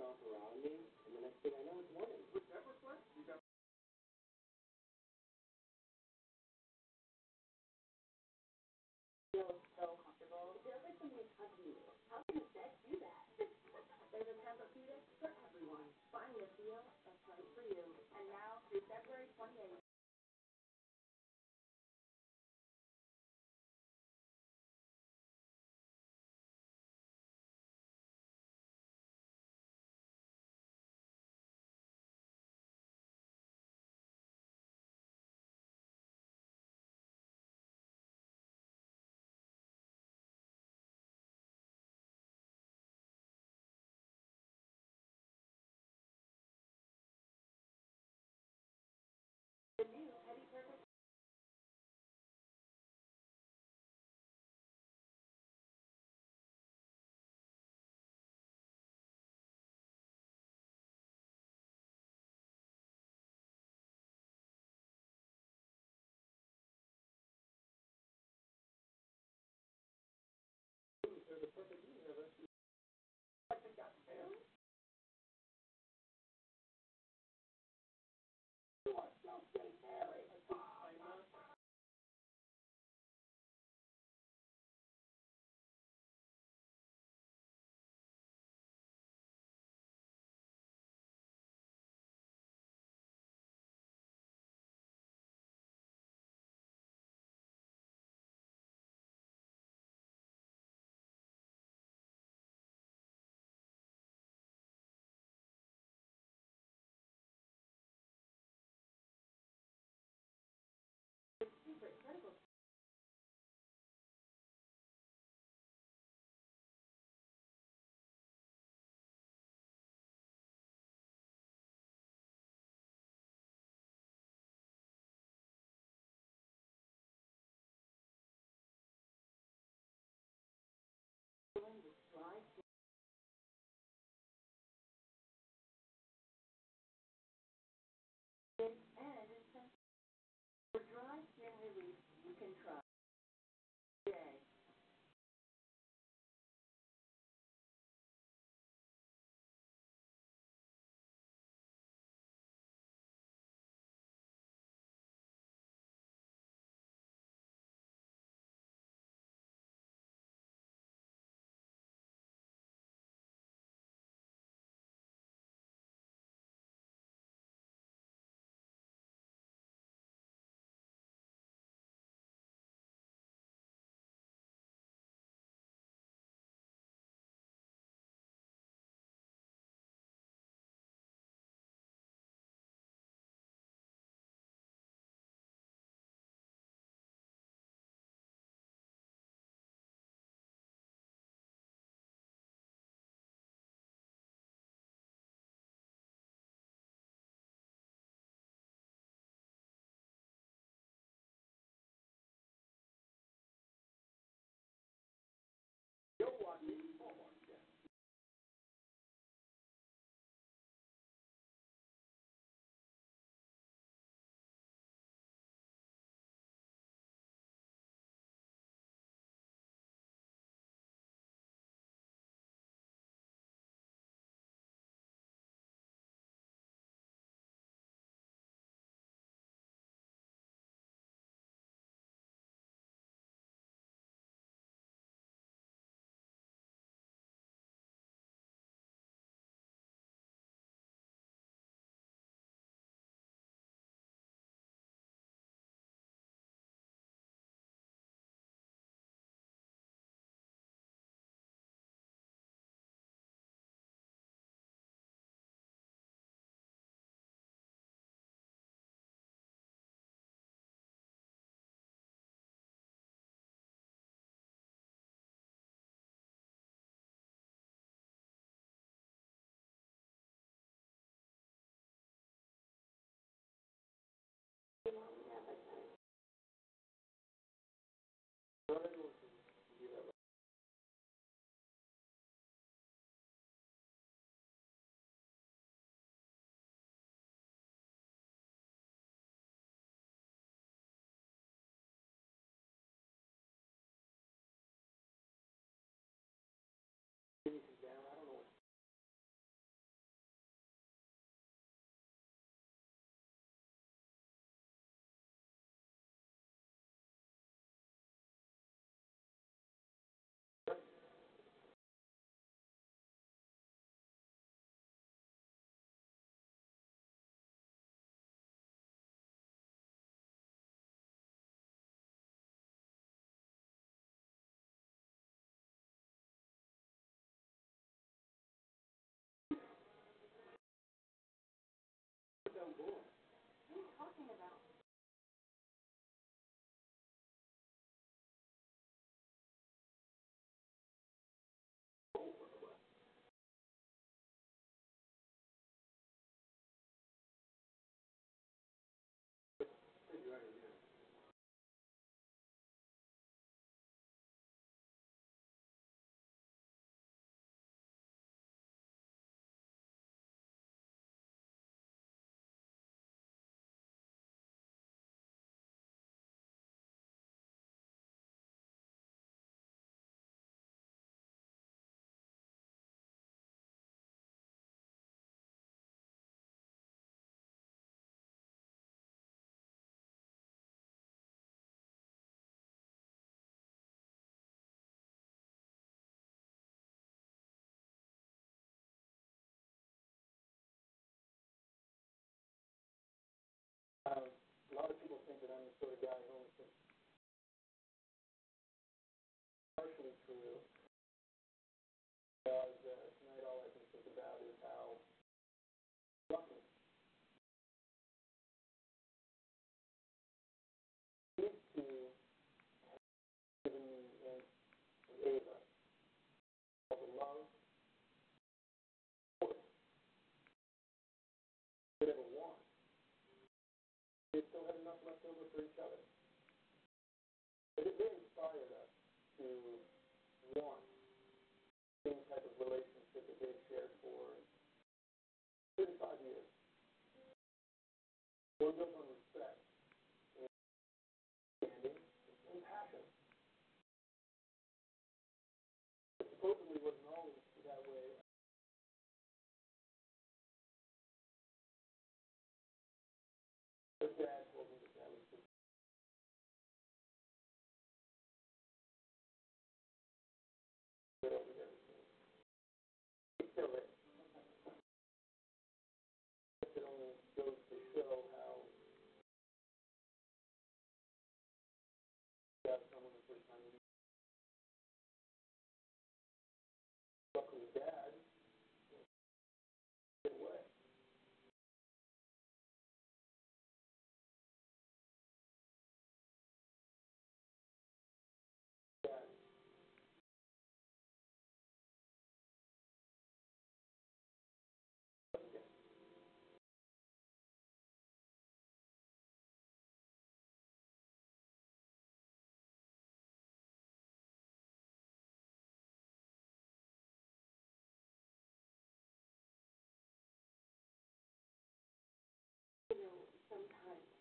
off around me, and the next thing I know, it's morning. What are you talking about? a lot of people think that I'm the sort of guy who only have left over for each other. But it really inspired us to want the same type of relationship that they shared for 35 years. We'll go sometimes.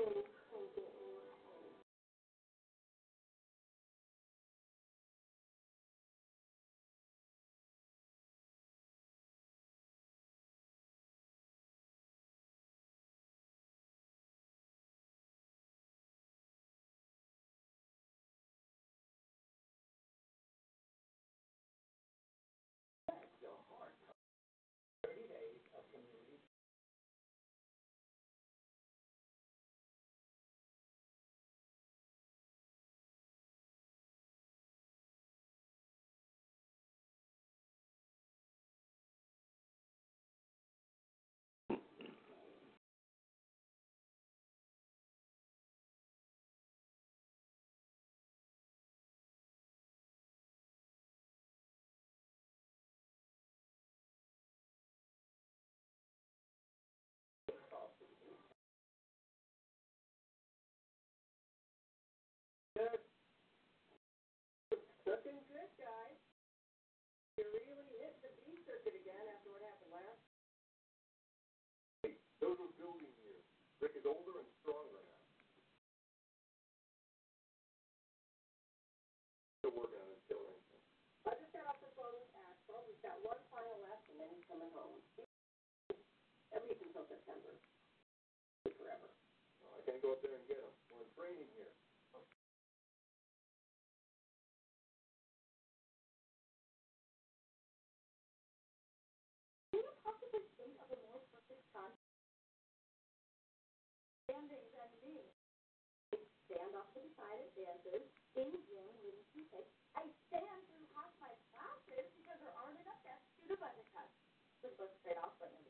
food is older and stronger now. Still working on this building. I'll just start off the phone with Axel. We've got one final left, and then he's coming home. At least until September. Forever. Well, I can't go up there and side of in June when she Cupid. I stand through half my classes because her arm is up there to the button cut. This looks trade-off button.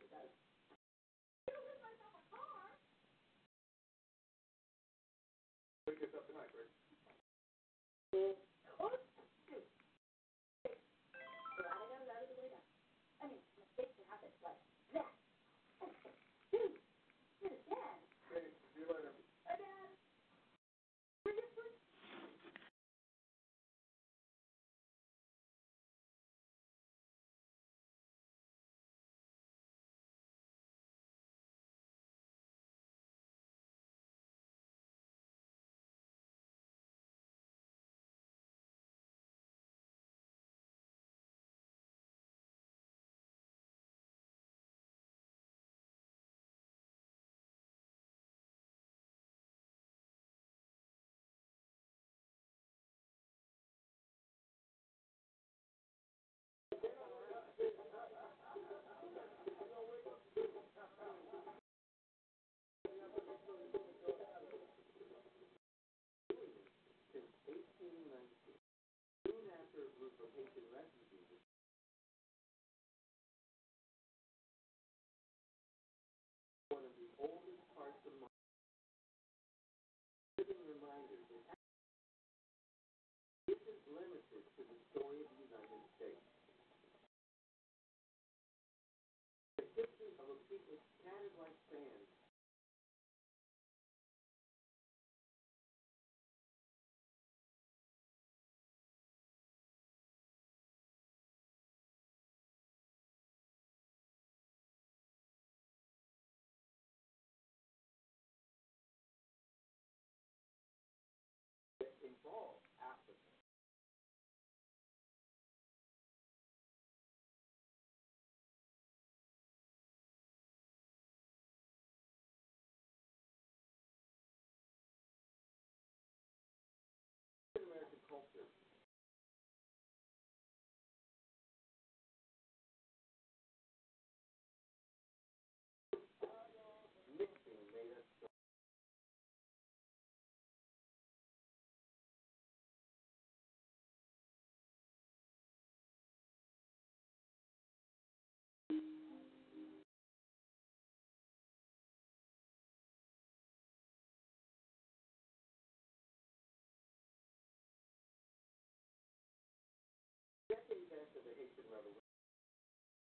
the Haitian Revolution.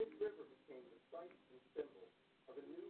This river became the site and symbol of a new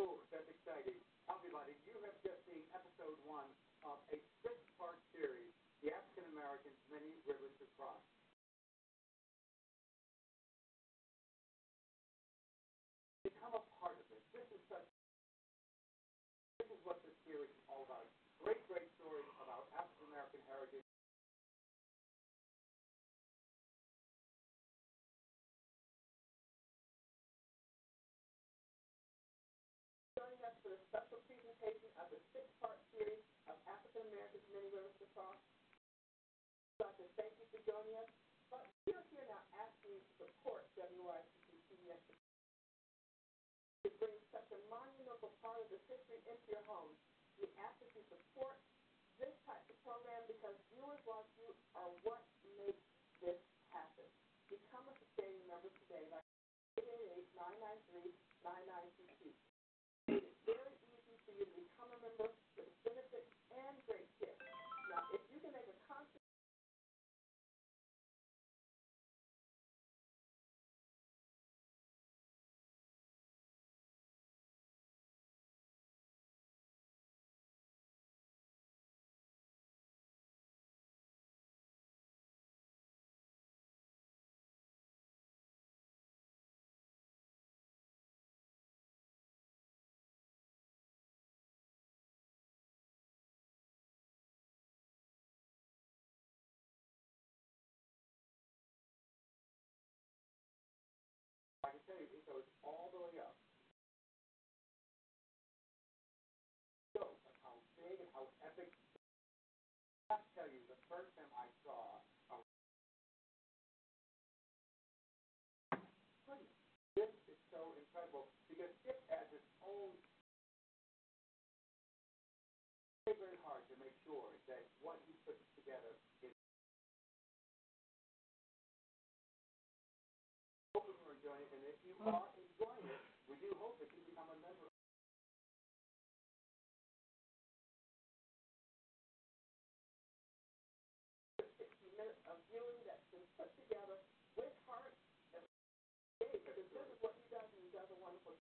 Oh, that's exciting. Everybody, you have just seen episode one of a six-part series, The African Americans Many Rivers to Cross. presentation of the six-part series of African America's Many Rivers to Cross. So I said, thank you for joining us. But we are here now asking you to support WICC next It brings such a monumental part of the history into your home. We ask that you support this type of program because viewers like you are what makes this happen. Become a sustaining member today by 888 993 9922. Have to tell you, the first time I saw this is so incredible because it has its own very, very hard to make sure that what you put together enjoying it, we do hope that you become a member. sixty minutes of viewing that's been put together with heart and faith, because this is what he does, and he does a wonderful job.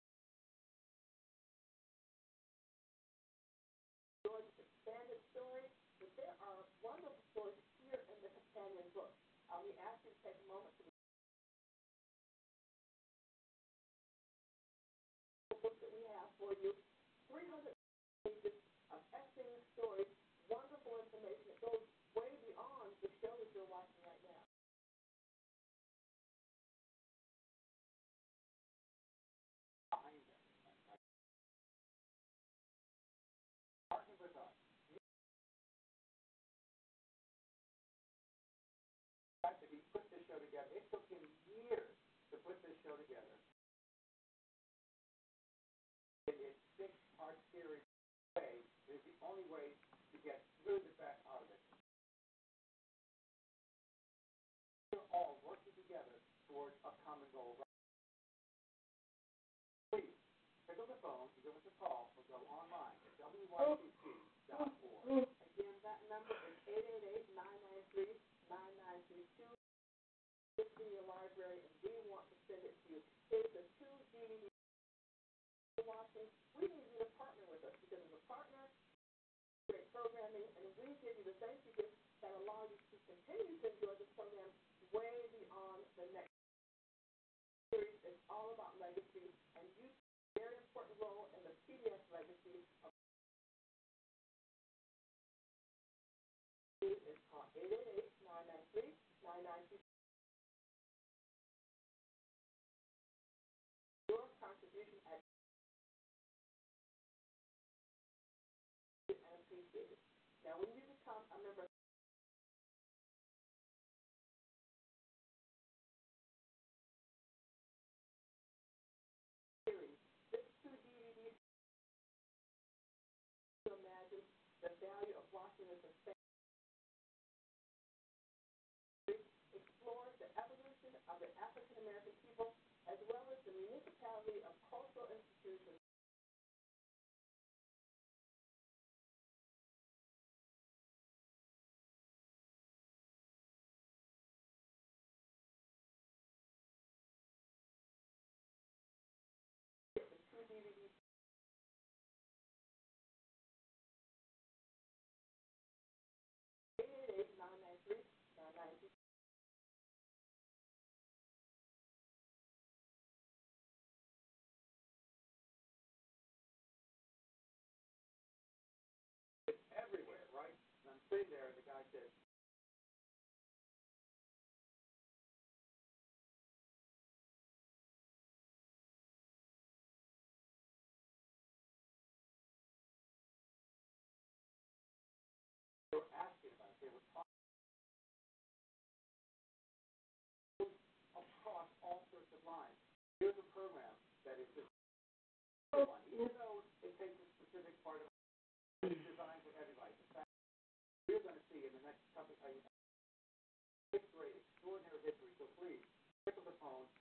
George's expanded story, but there are wonderful stories here in the companion book. Um, we ask you to take a moment to the book that we have for you, 300 pages of excellent stories, wonderful information that goes way beyond the show that you're watching right now. behind them. Partner with us. The fact that he put this show together, it took him years to put this show together. It is six-part series way. It is the only way to get really the best out of it. We're all working together towards a common goal. Please, pick up the phone, give us a call, or go online at wycc.org. Again, that number is 888-993-9922. It's in your library, and we want to send it to you. It's a two DVD watching. We need you to partner with us because as a partner, great programming, and we give you the thank you gifts that allow you to continue to enjoy this program way beyond the next series. It's all about legacy, and you play a very important role in the PBS legacy of It's called 888-993-9922. Your contribution at and appreciated. Now, when you become a member series, this two DVDs to imagine the value of watching this effect. explores the evolution of the African American people as well as the municipality of cultural been there. The pick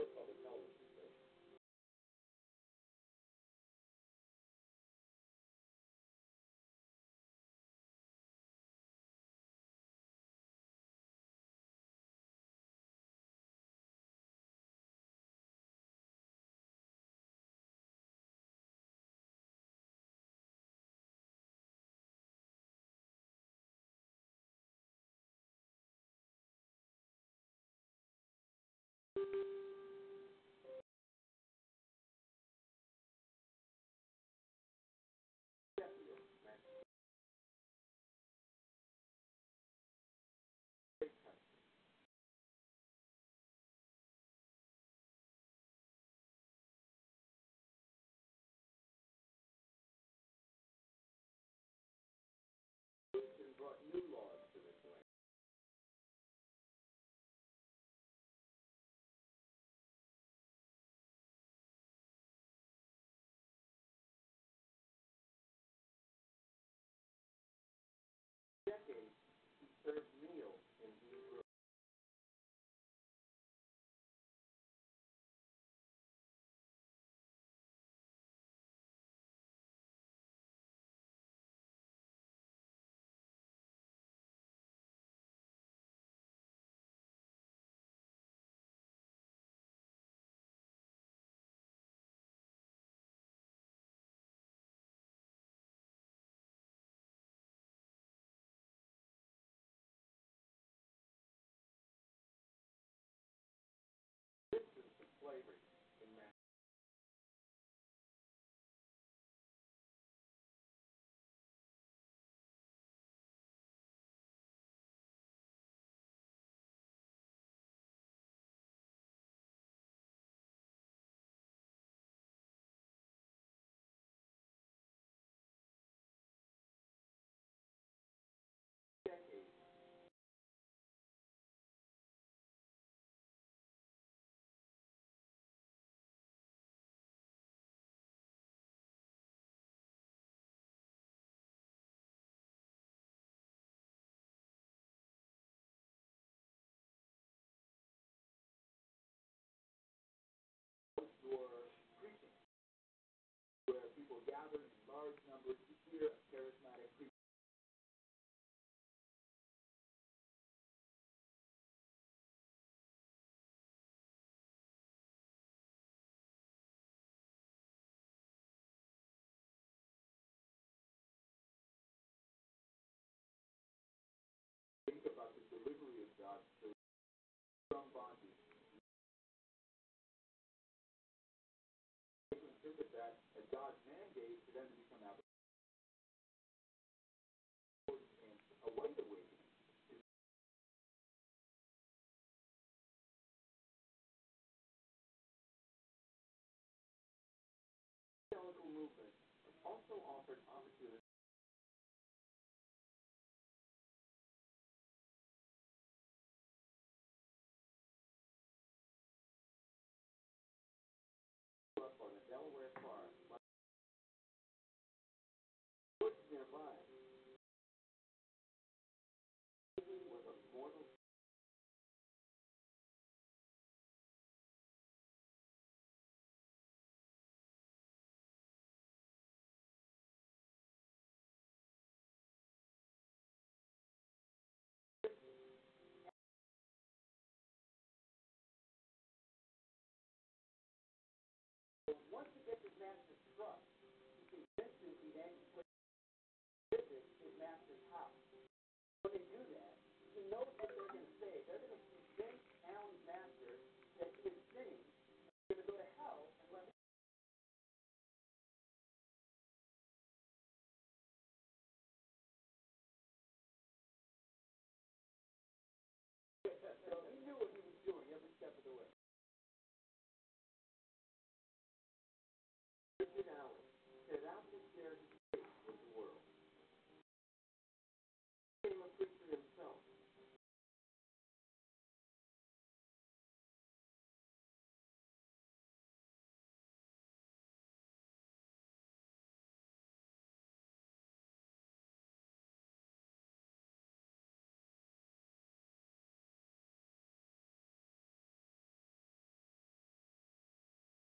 for another. Decades, slavery. your then become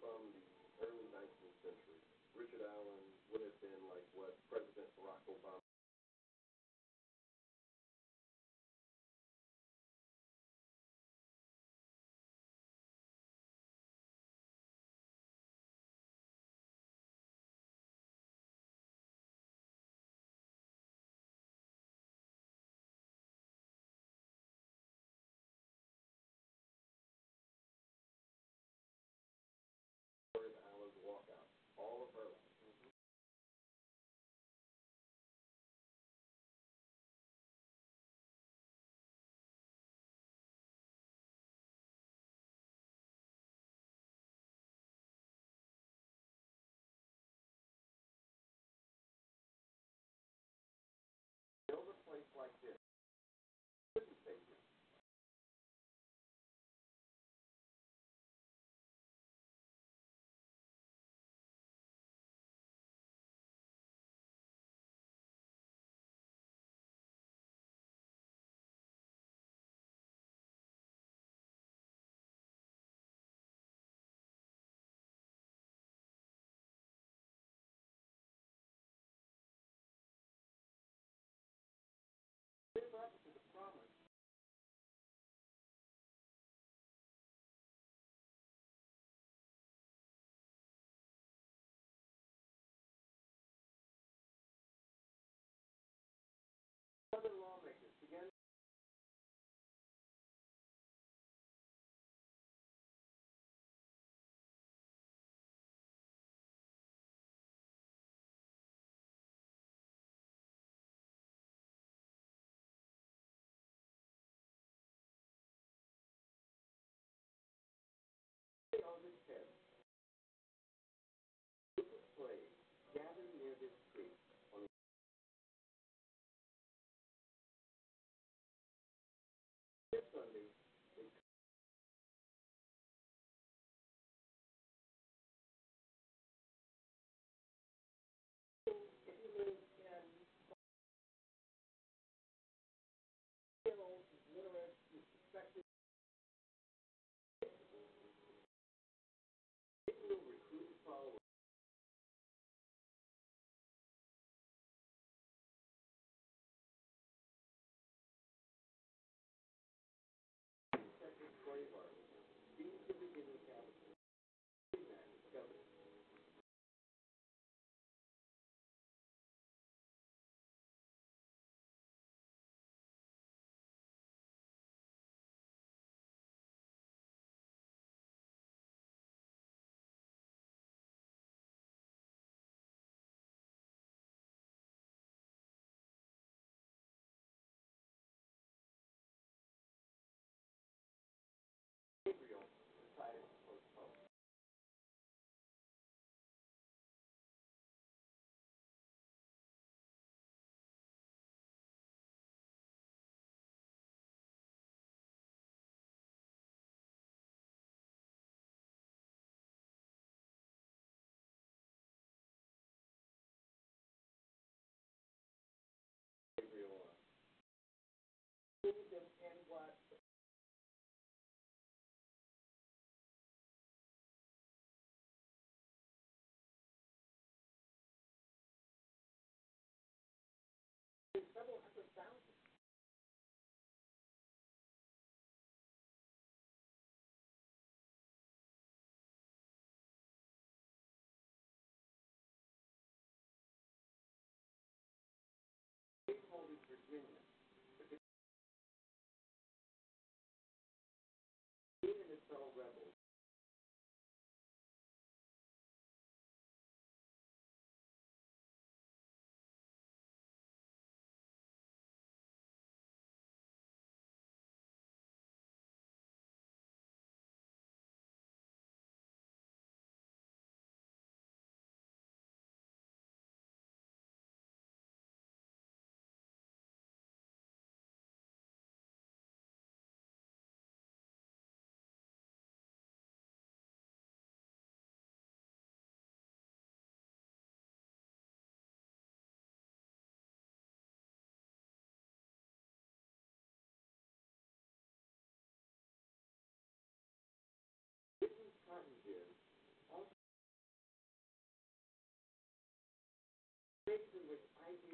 from the early 19th century, Richard Allen would have been like what President Barack Obama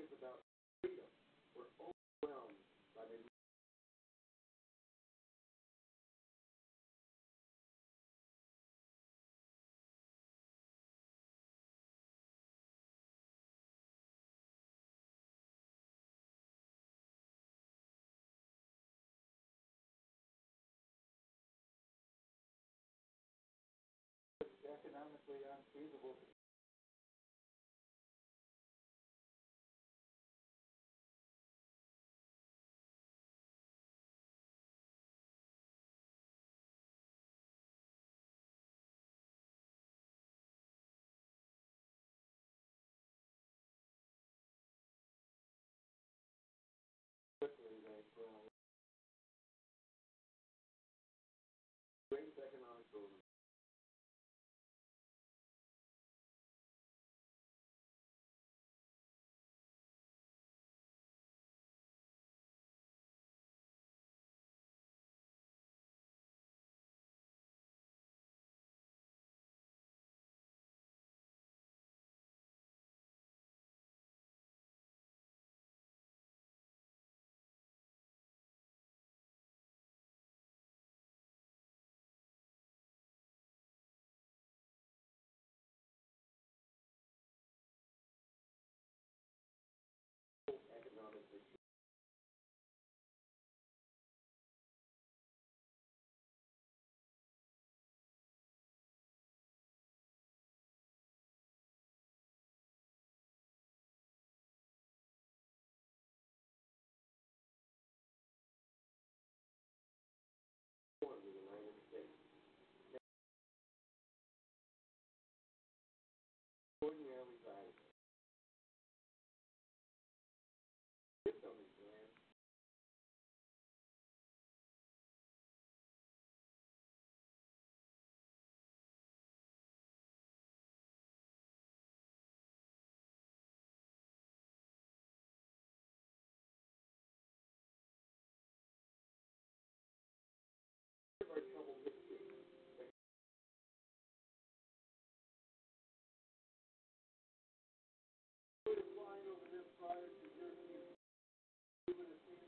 about freedom. We're overwhelmed by the economically unfeasible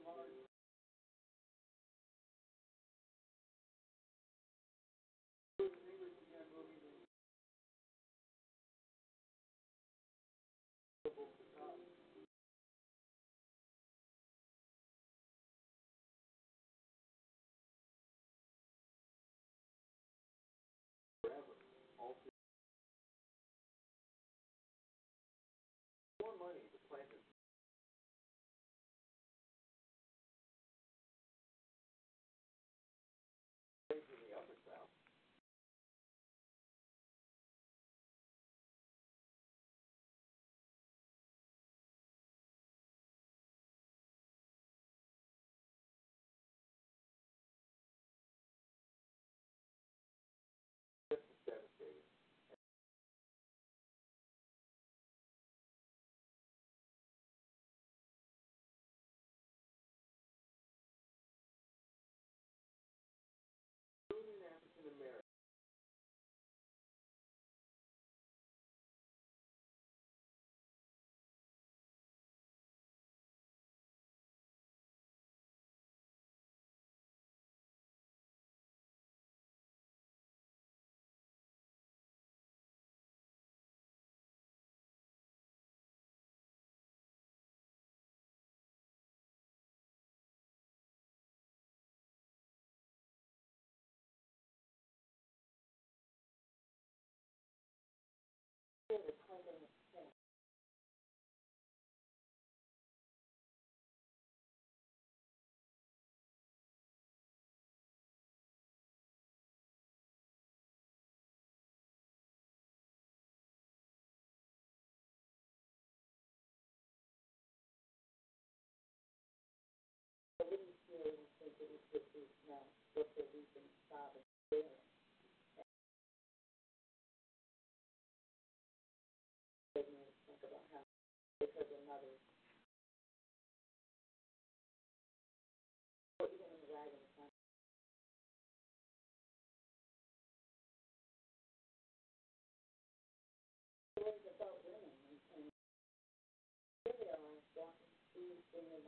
heart,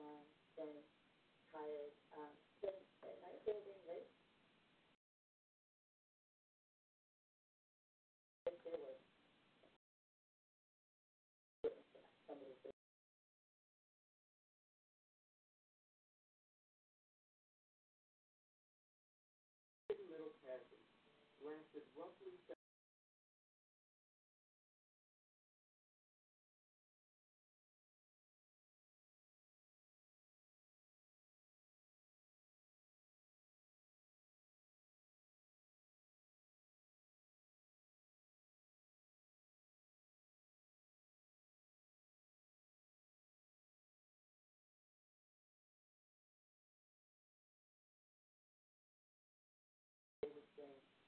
If there was somebody who Middle Passage lasted roughly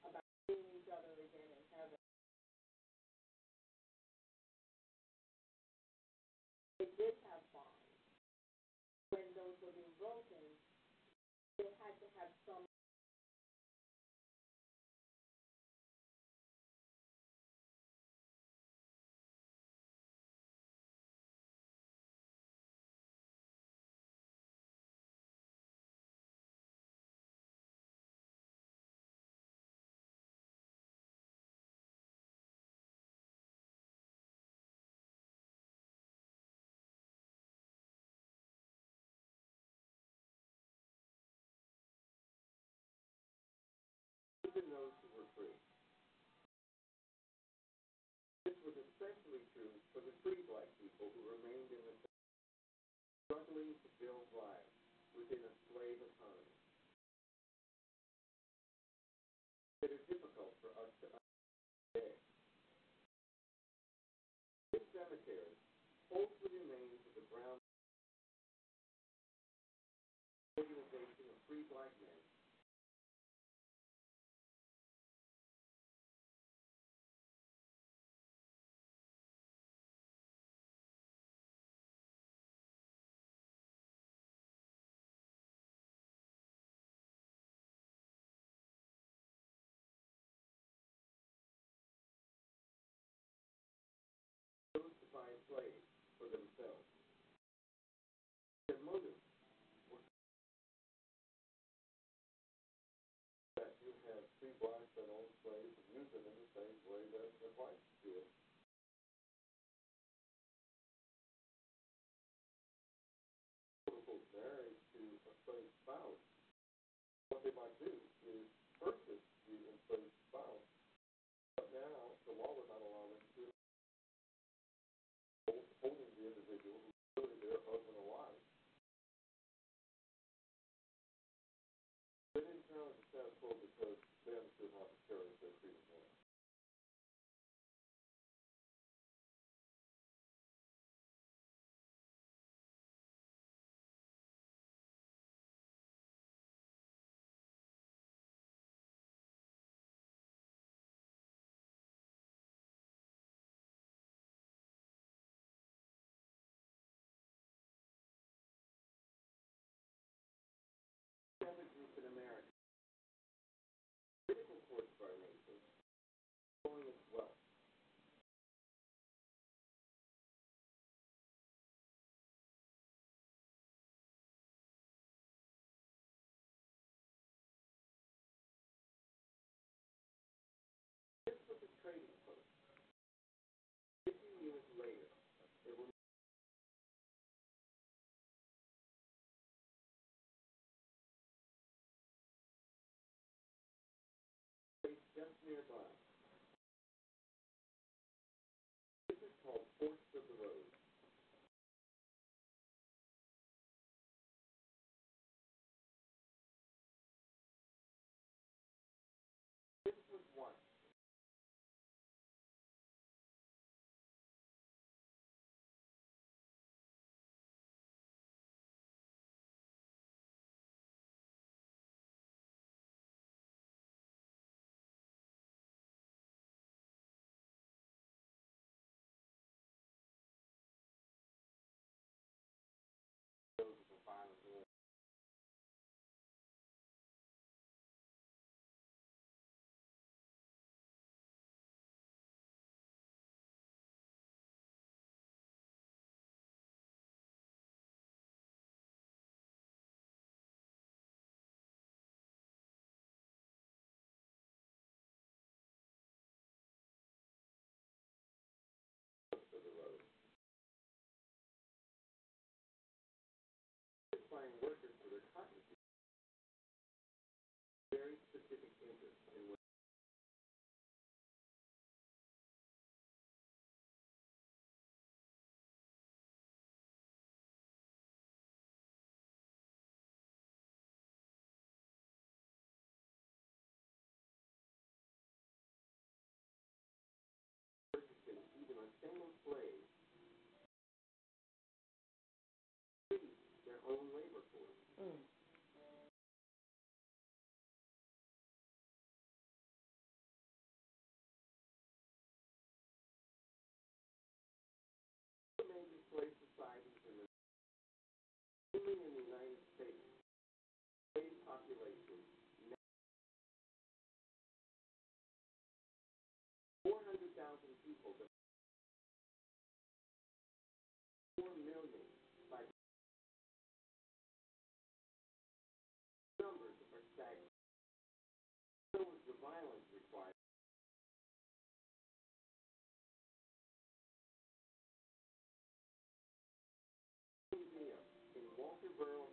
about seeing each other again in heaven. They did have bonds. When those were broken, they had to have some for the free black people who remained in the struggling to build lives within a slave economy. It is difficult for us to understand today. This cemetery holds the remains of the Brown organization of free black men chose to buy slaves for themselves. Their motive was that you have free blacks that own them in the same way that the whites do it. Married to a slave spouse, what they might do own labor force. Mm. In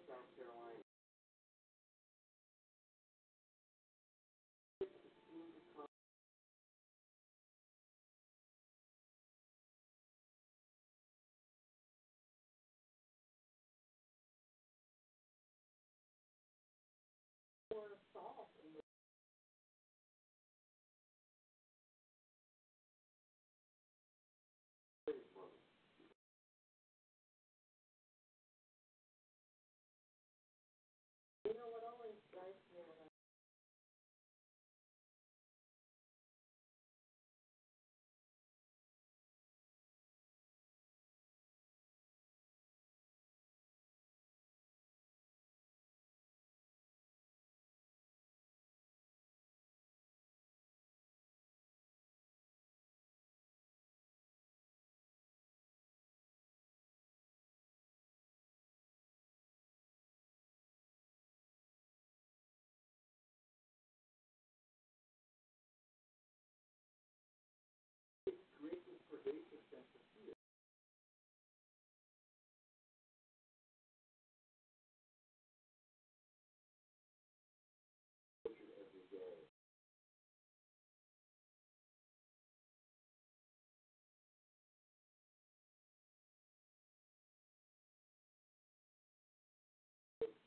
pervasive sense of fear.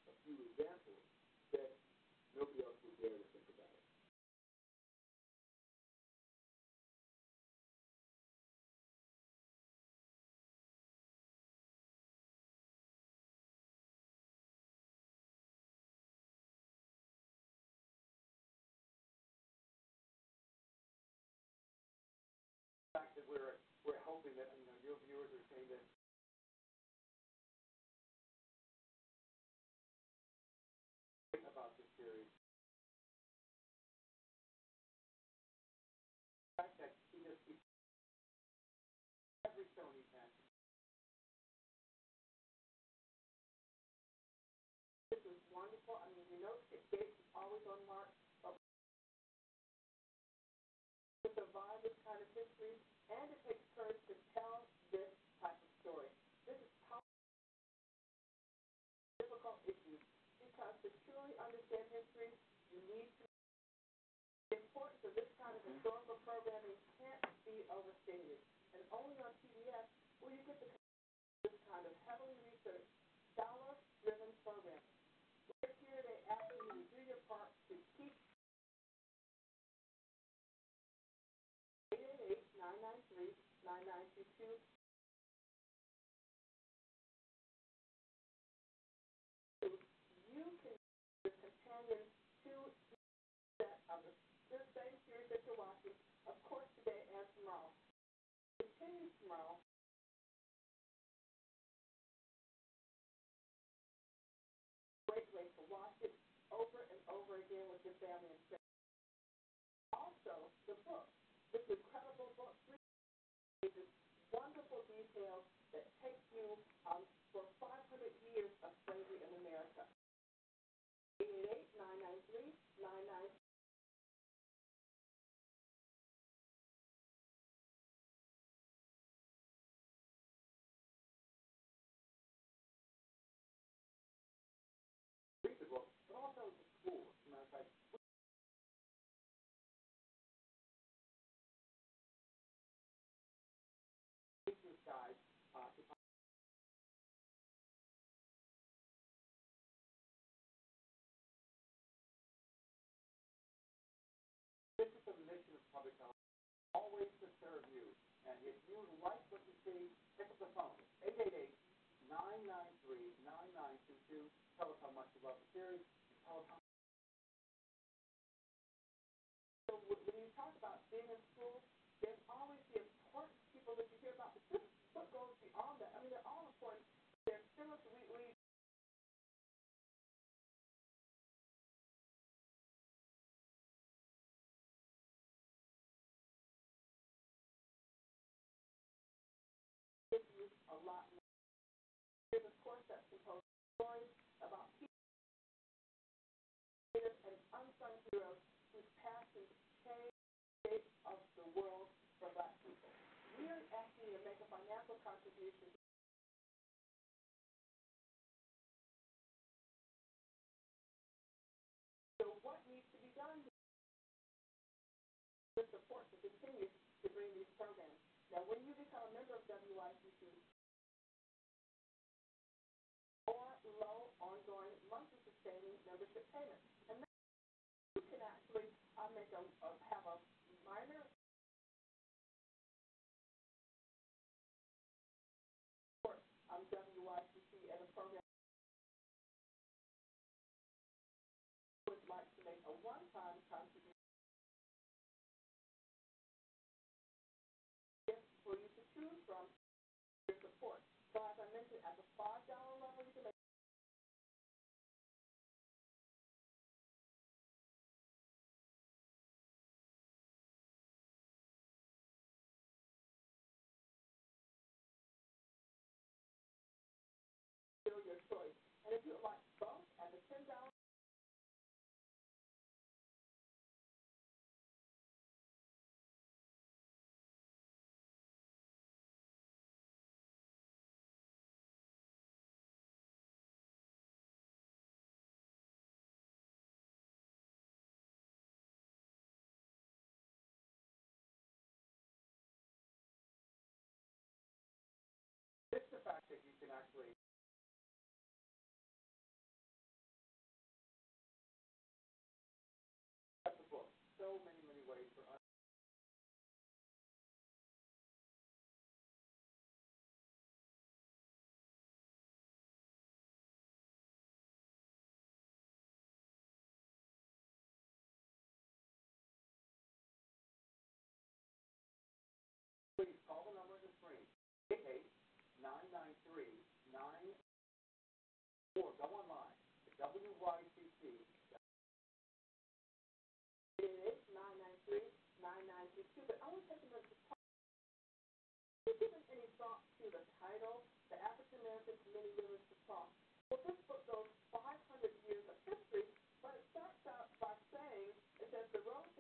A few examples that nobody else we're hoping that you know your viewers are saying that about this series. Only on PBS will you get the this kind of heavily researched, scholar-driven programming. We're here to ask you to do your part to keep 888-993-9922. You can be the companion to set of the the same series that you're watching, of course, today and tomorrow. Continue tomorrow. Great way to watch it over and over again with your family and friends. Also, the book, this incredible book, pages, wonderful details that take you um, for 500 years of slavery in America. Public health, always to serve you. And if you like what you see, pick up the phone. 888-993-9922. Tell us how much three Of course, and supposed stories about people and unsung heroes whose past has changed the state of the world for black people. We are asking you to make a financial contribution actually. So many, many ways for us. Please call the numbers and free. 888 993 the road.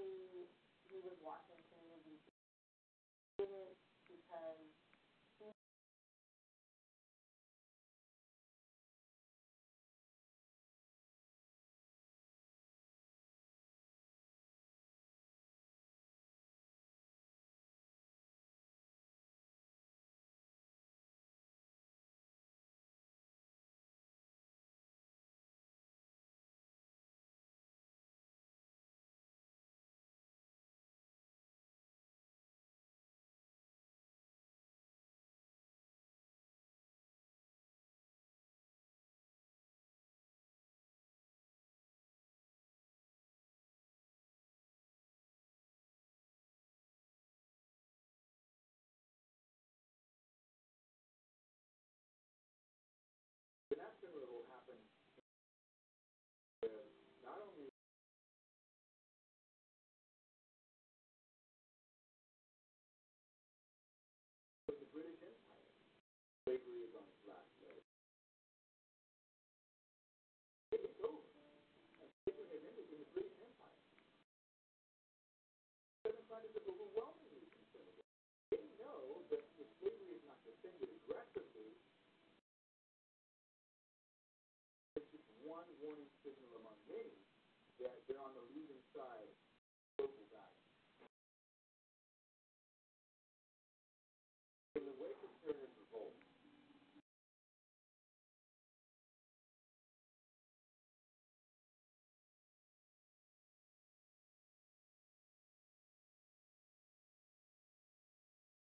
who would was watching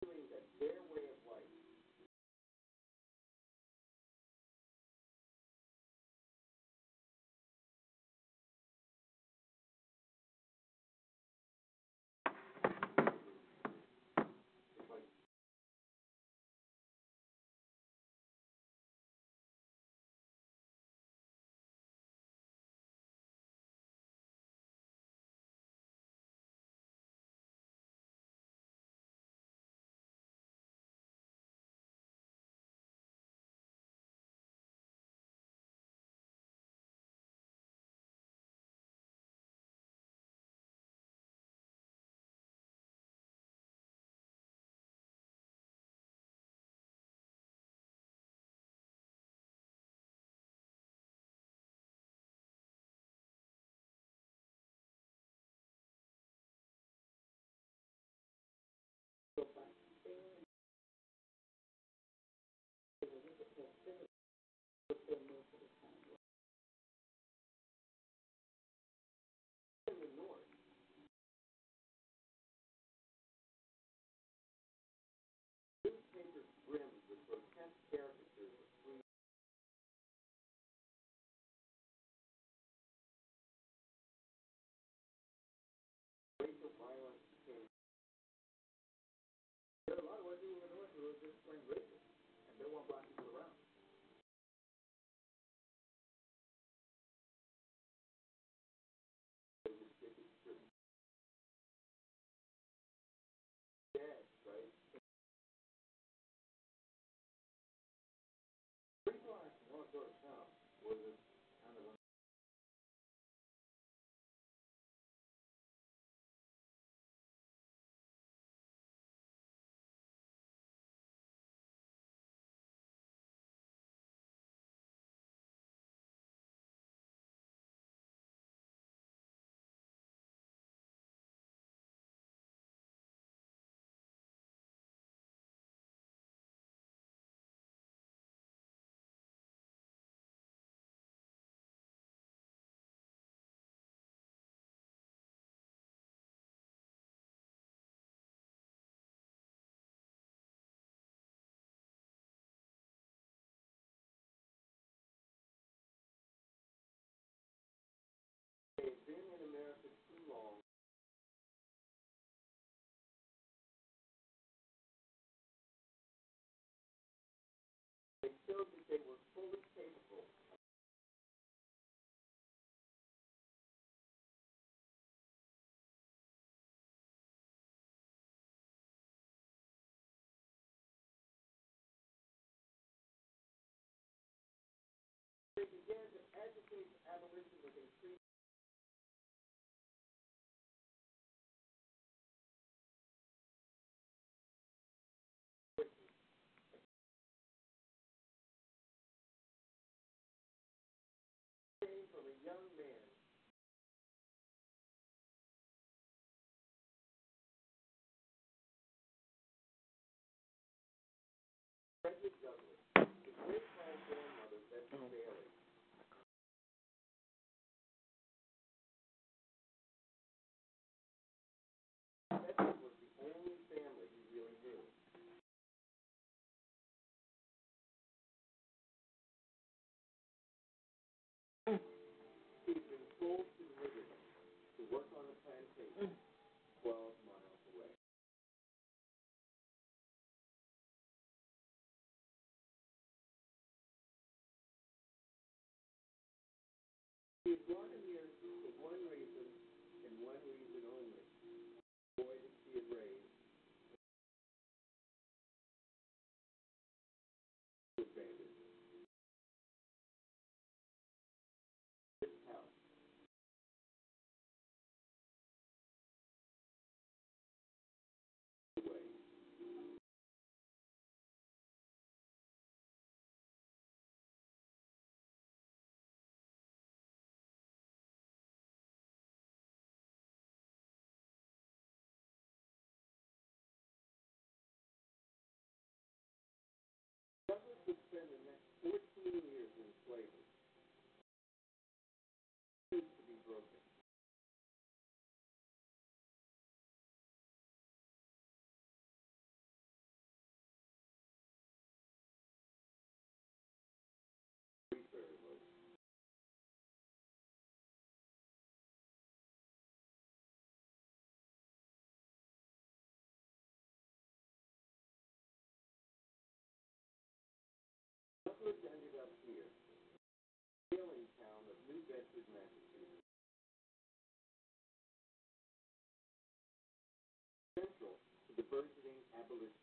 doing that their way for a young man. Euclid ended up here, the whaling town of New Bedford, Massachusetts. Central to the burgeoning abolition.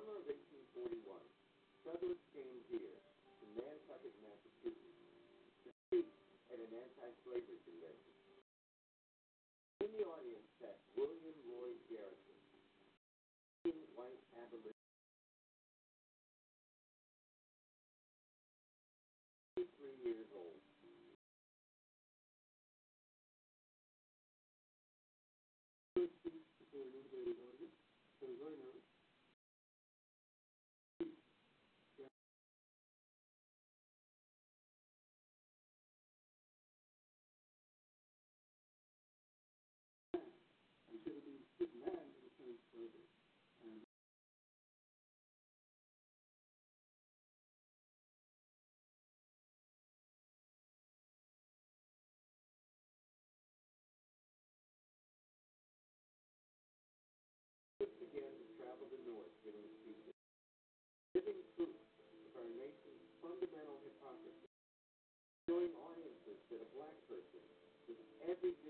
summer of 1841, settlers came here to Nantucket, Massachusetts, to speak at an anti-slavery convention. In the audience, showing audiences that a black person with everything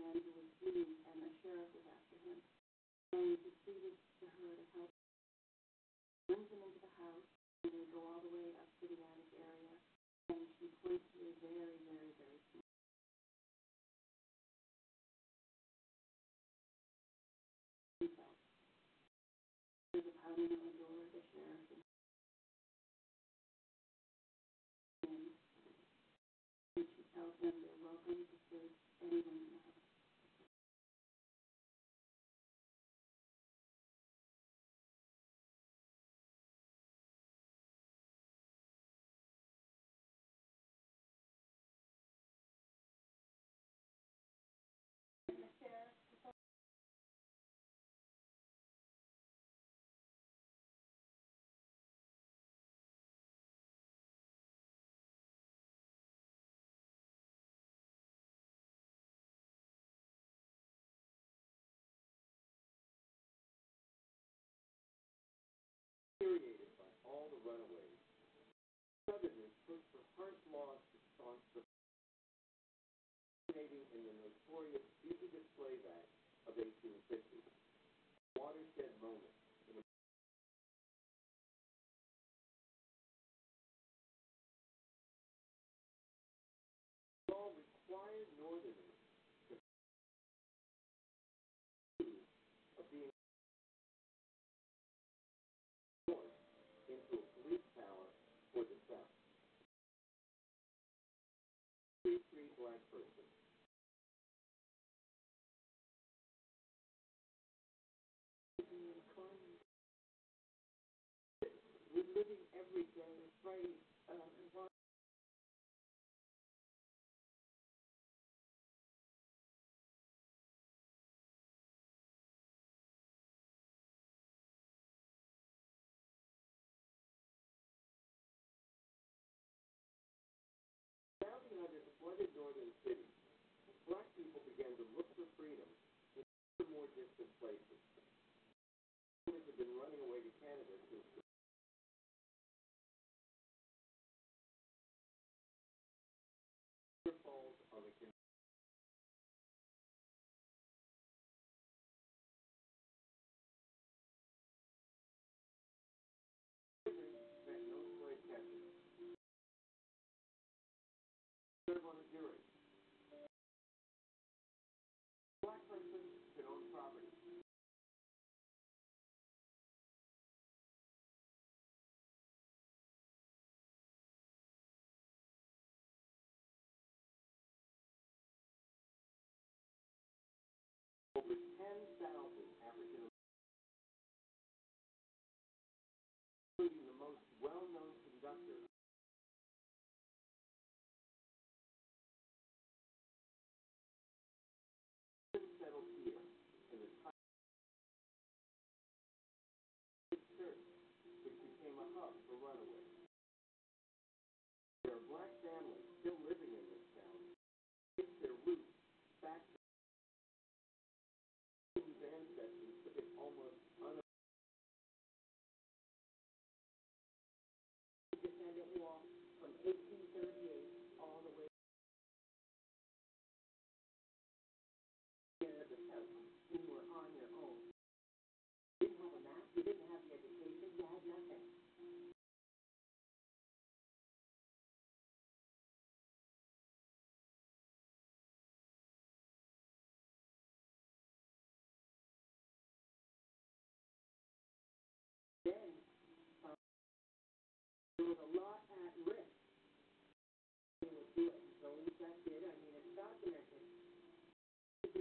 man who was fleeing, and the sheriff was after him. And he proceeded to her to help. Brings him into the house, and they go all the way up to the attic area, and she points to a very, very, very small. There's a pounding infuriated by all the runaways. Southerners pushed for harsh laws to staunch the originating in the notorious Fugitive Slave Act of 1850. Watershed moment flooded northern cities. Black people began to look for freedom in ever more distant places. Southerners have been running away to Canada since the Falls on the Over 10,000 African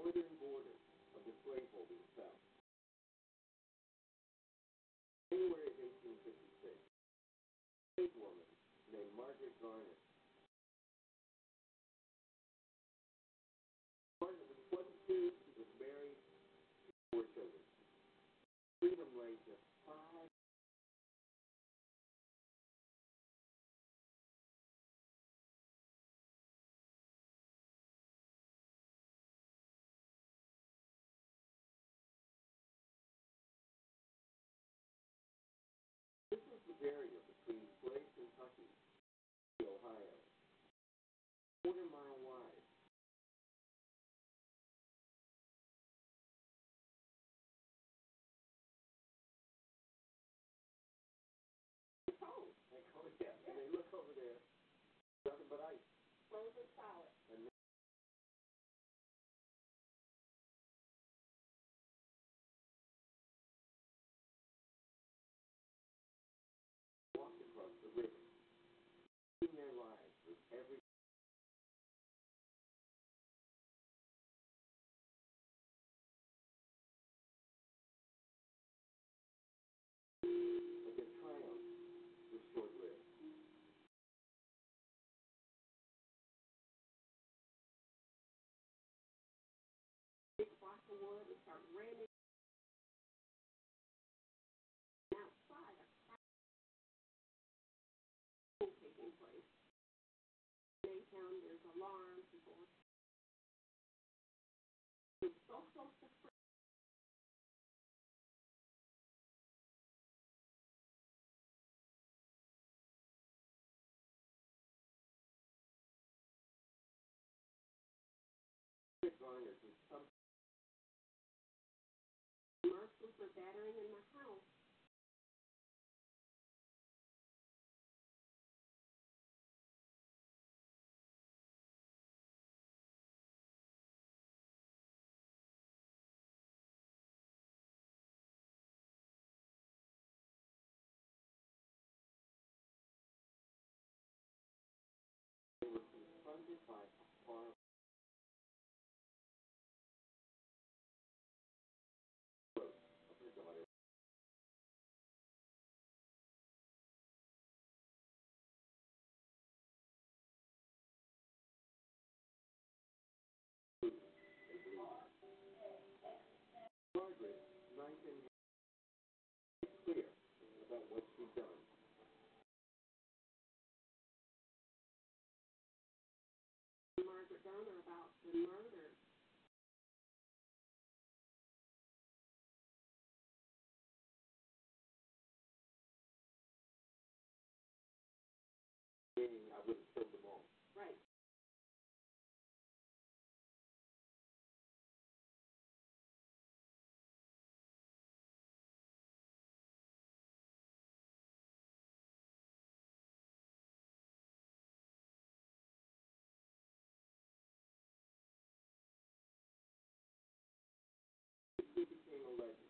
northern border of the slaveholding South. January 1856, a woman named Margaret Garner but I raining outside taking place. They there's alarms. for Margaret, nice and clear about what she's done. He became a legend.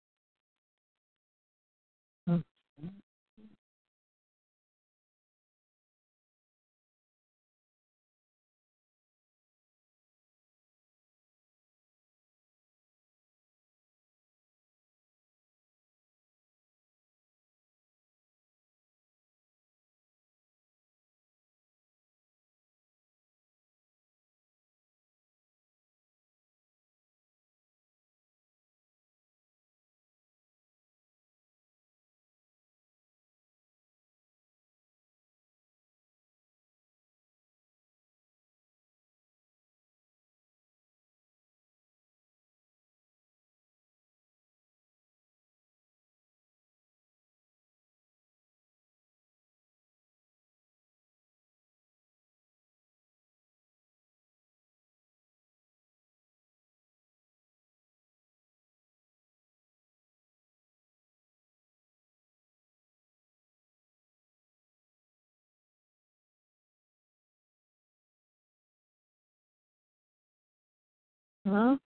Hello?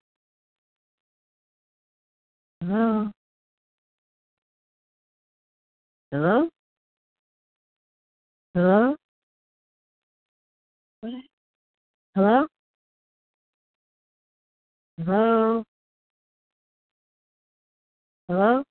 Hello? Hello? Hello? What? Hello? Hello? Hello?